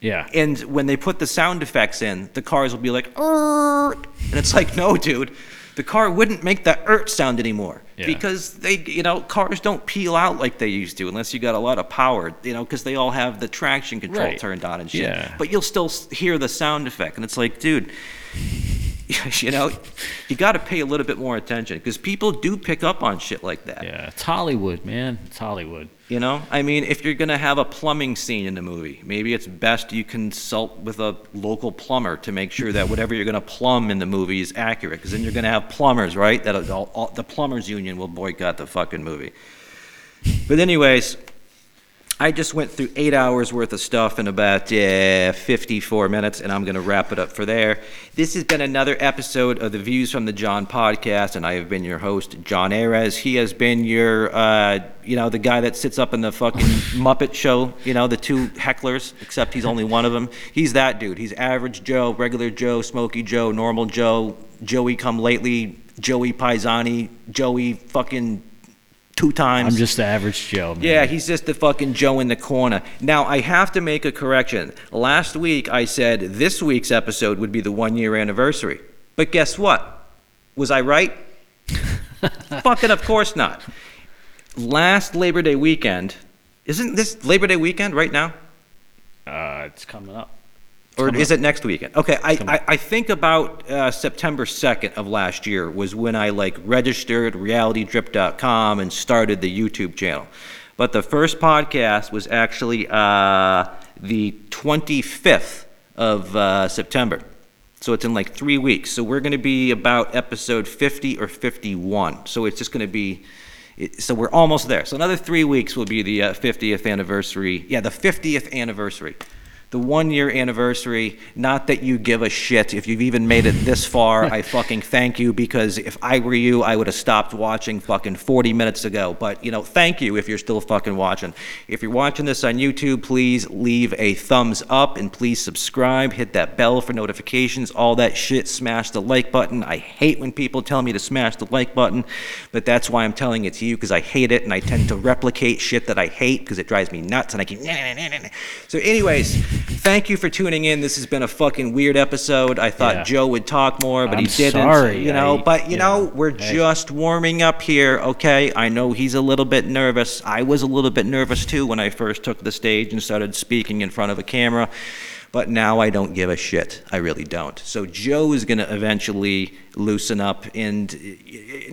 Yeah. And when they put the sound effects in, the cars will be like, "Er," and it's like, no, dude, the car wouldn't make that "ert" sound anymore Yeah. because they, you know, cars don't peel out like they used to unless you got a lot of power, you know, because they all have the traction control Right. turned on and shit. Yeah. But you'll still hear the sound effect, and it's like, dude. You know, you got to pay a little bit more attention because people do pick up on shit like that. Yeah. It's Hollywood, man. It's Hollywood. You know, I mean, if you're going to have a plumbing scene in the movie, maybe it's best you consult with a local plumber to make sure that whatever you're going to plumb in the movie is accurate. Because then you're going to have plumbers, right? That all, all, the plumbers union will boycott the fucking movie. But anyways, I just went through eight hours worth of stuff in about uh, 54 minutes, and I'm going to wrap it up for there. This has been another episode of the Views from the John podcast, and I have been your host, John Ares. He has been your, uh, you know, the guy that sits up in the fucking Muppet show, you know, the two hecklers, except he's only one of them. He's that dude. He's average Joe, regular Joe, Smoky Joe, normal Joe, Joey come lately, Joey Paisani, Joey fucking two times. I'm just the average Joe. Man. Yeah, he's just the fucking Joe in the corner. Now, I have to make a correction. Last week, I said this week's episode would be the one year anniversary. But guess what? Was I right? fucking, of course not. Last Labor Day weekend, isn't this Labor Day weekend right now? Uh, it's coming up. Or is it next weekend? Okay, I, I, I think about uh, September 2nd of last year was when I like registered realitydrip.com and started the YouTube channel. But the first podcast was actually uh, the 25th of uh, September. So it's in like three weeks. So we're going to be about episode 50 or 51. So it's just going to be. it- So we're almost there. So another three weeks will be the uh, 50th anniversary. Yeah, the 50th anniversary the one year anniversary. Not that you give a shit if you've even made it this far. I fucking thank you because if I were you, I would have stopped watching fucking 40 minutes ago. But, you know, thank you if you're still fucking watching. If you're watching this on YouTube, please leave a thumbs up and please subscribe. Hit that bell for notifications, all that shit. Smash the like button. I hate when people tell me to smash the like button, but that's why I'm telling it to you because I hate it and I tend to replicate shit that I hate because it drives me nuts and I keep. "Nah, nah, nah, nah, nah." So, anyways, thank you for tuning in. This has been a fucking weird episode. I thought Yeah. Joe would talk more, but he I'm didn't. sorry. You know, I- but you yeah. know, we're Hey. just warming up here, okay? I know he's a little bit nervous. I was a little bit nervous too when I first took the stage and started speaking in front of a camera. But now I don't give a shit. I really don't. So Joe is going to eventually loosen up, and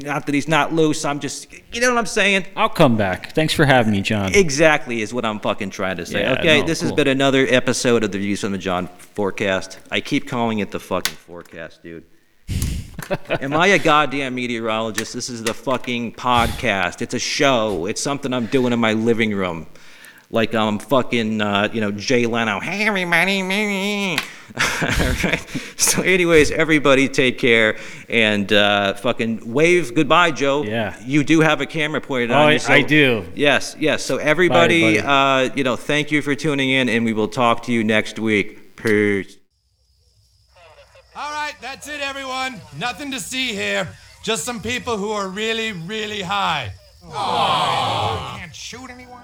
not that he's not loose. I'm just, you know what I'm saying? I'll come back. Thanks for having me, John. Exactly is what I'm fucking trying to say. Yeah, okay, no, this has been another episode of the Views from the John forecast. I keep calling it the fucking forecast, dude. Am I a goddamn meteorologist? This is the fucking podcast. It's a show. It's something I'm doing in my living room. Like I'm fucking, uh, you know, Jay Leno. Hey, everybody. me." Alright. So, anyways, everybody take care and uh, fucking wave goodbye, Joe. Yeah. You do have a camera pointed Oh, on you. I- so- I do. Yes, yes. So everybody, buddy. uh, you know, thank you for tuning in, and we will talk to you next week. Peace. All right, that's it, everyone. Nothing to see here. Just some people who are really, really high. Can't shoot anyone?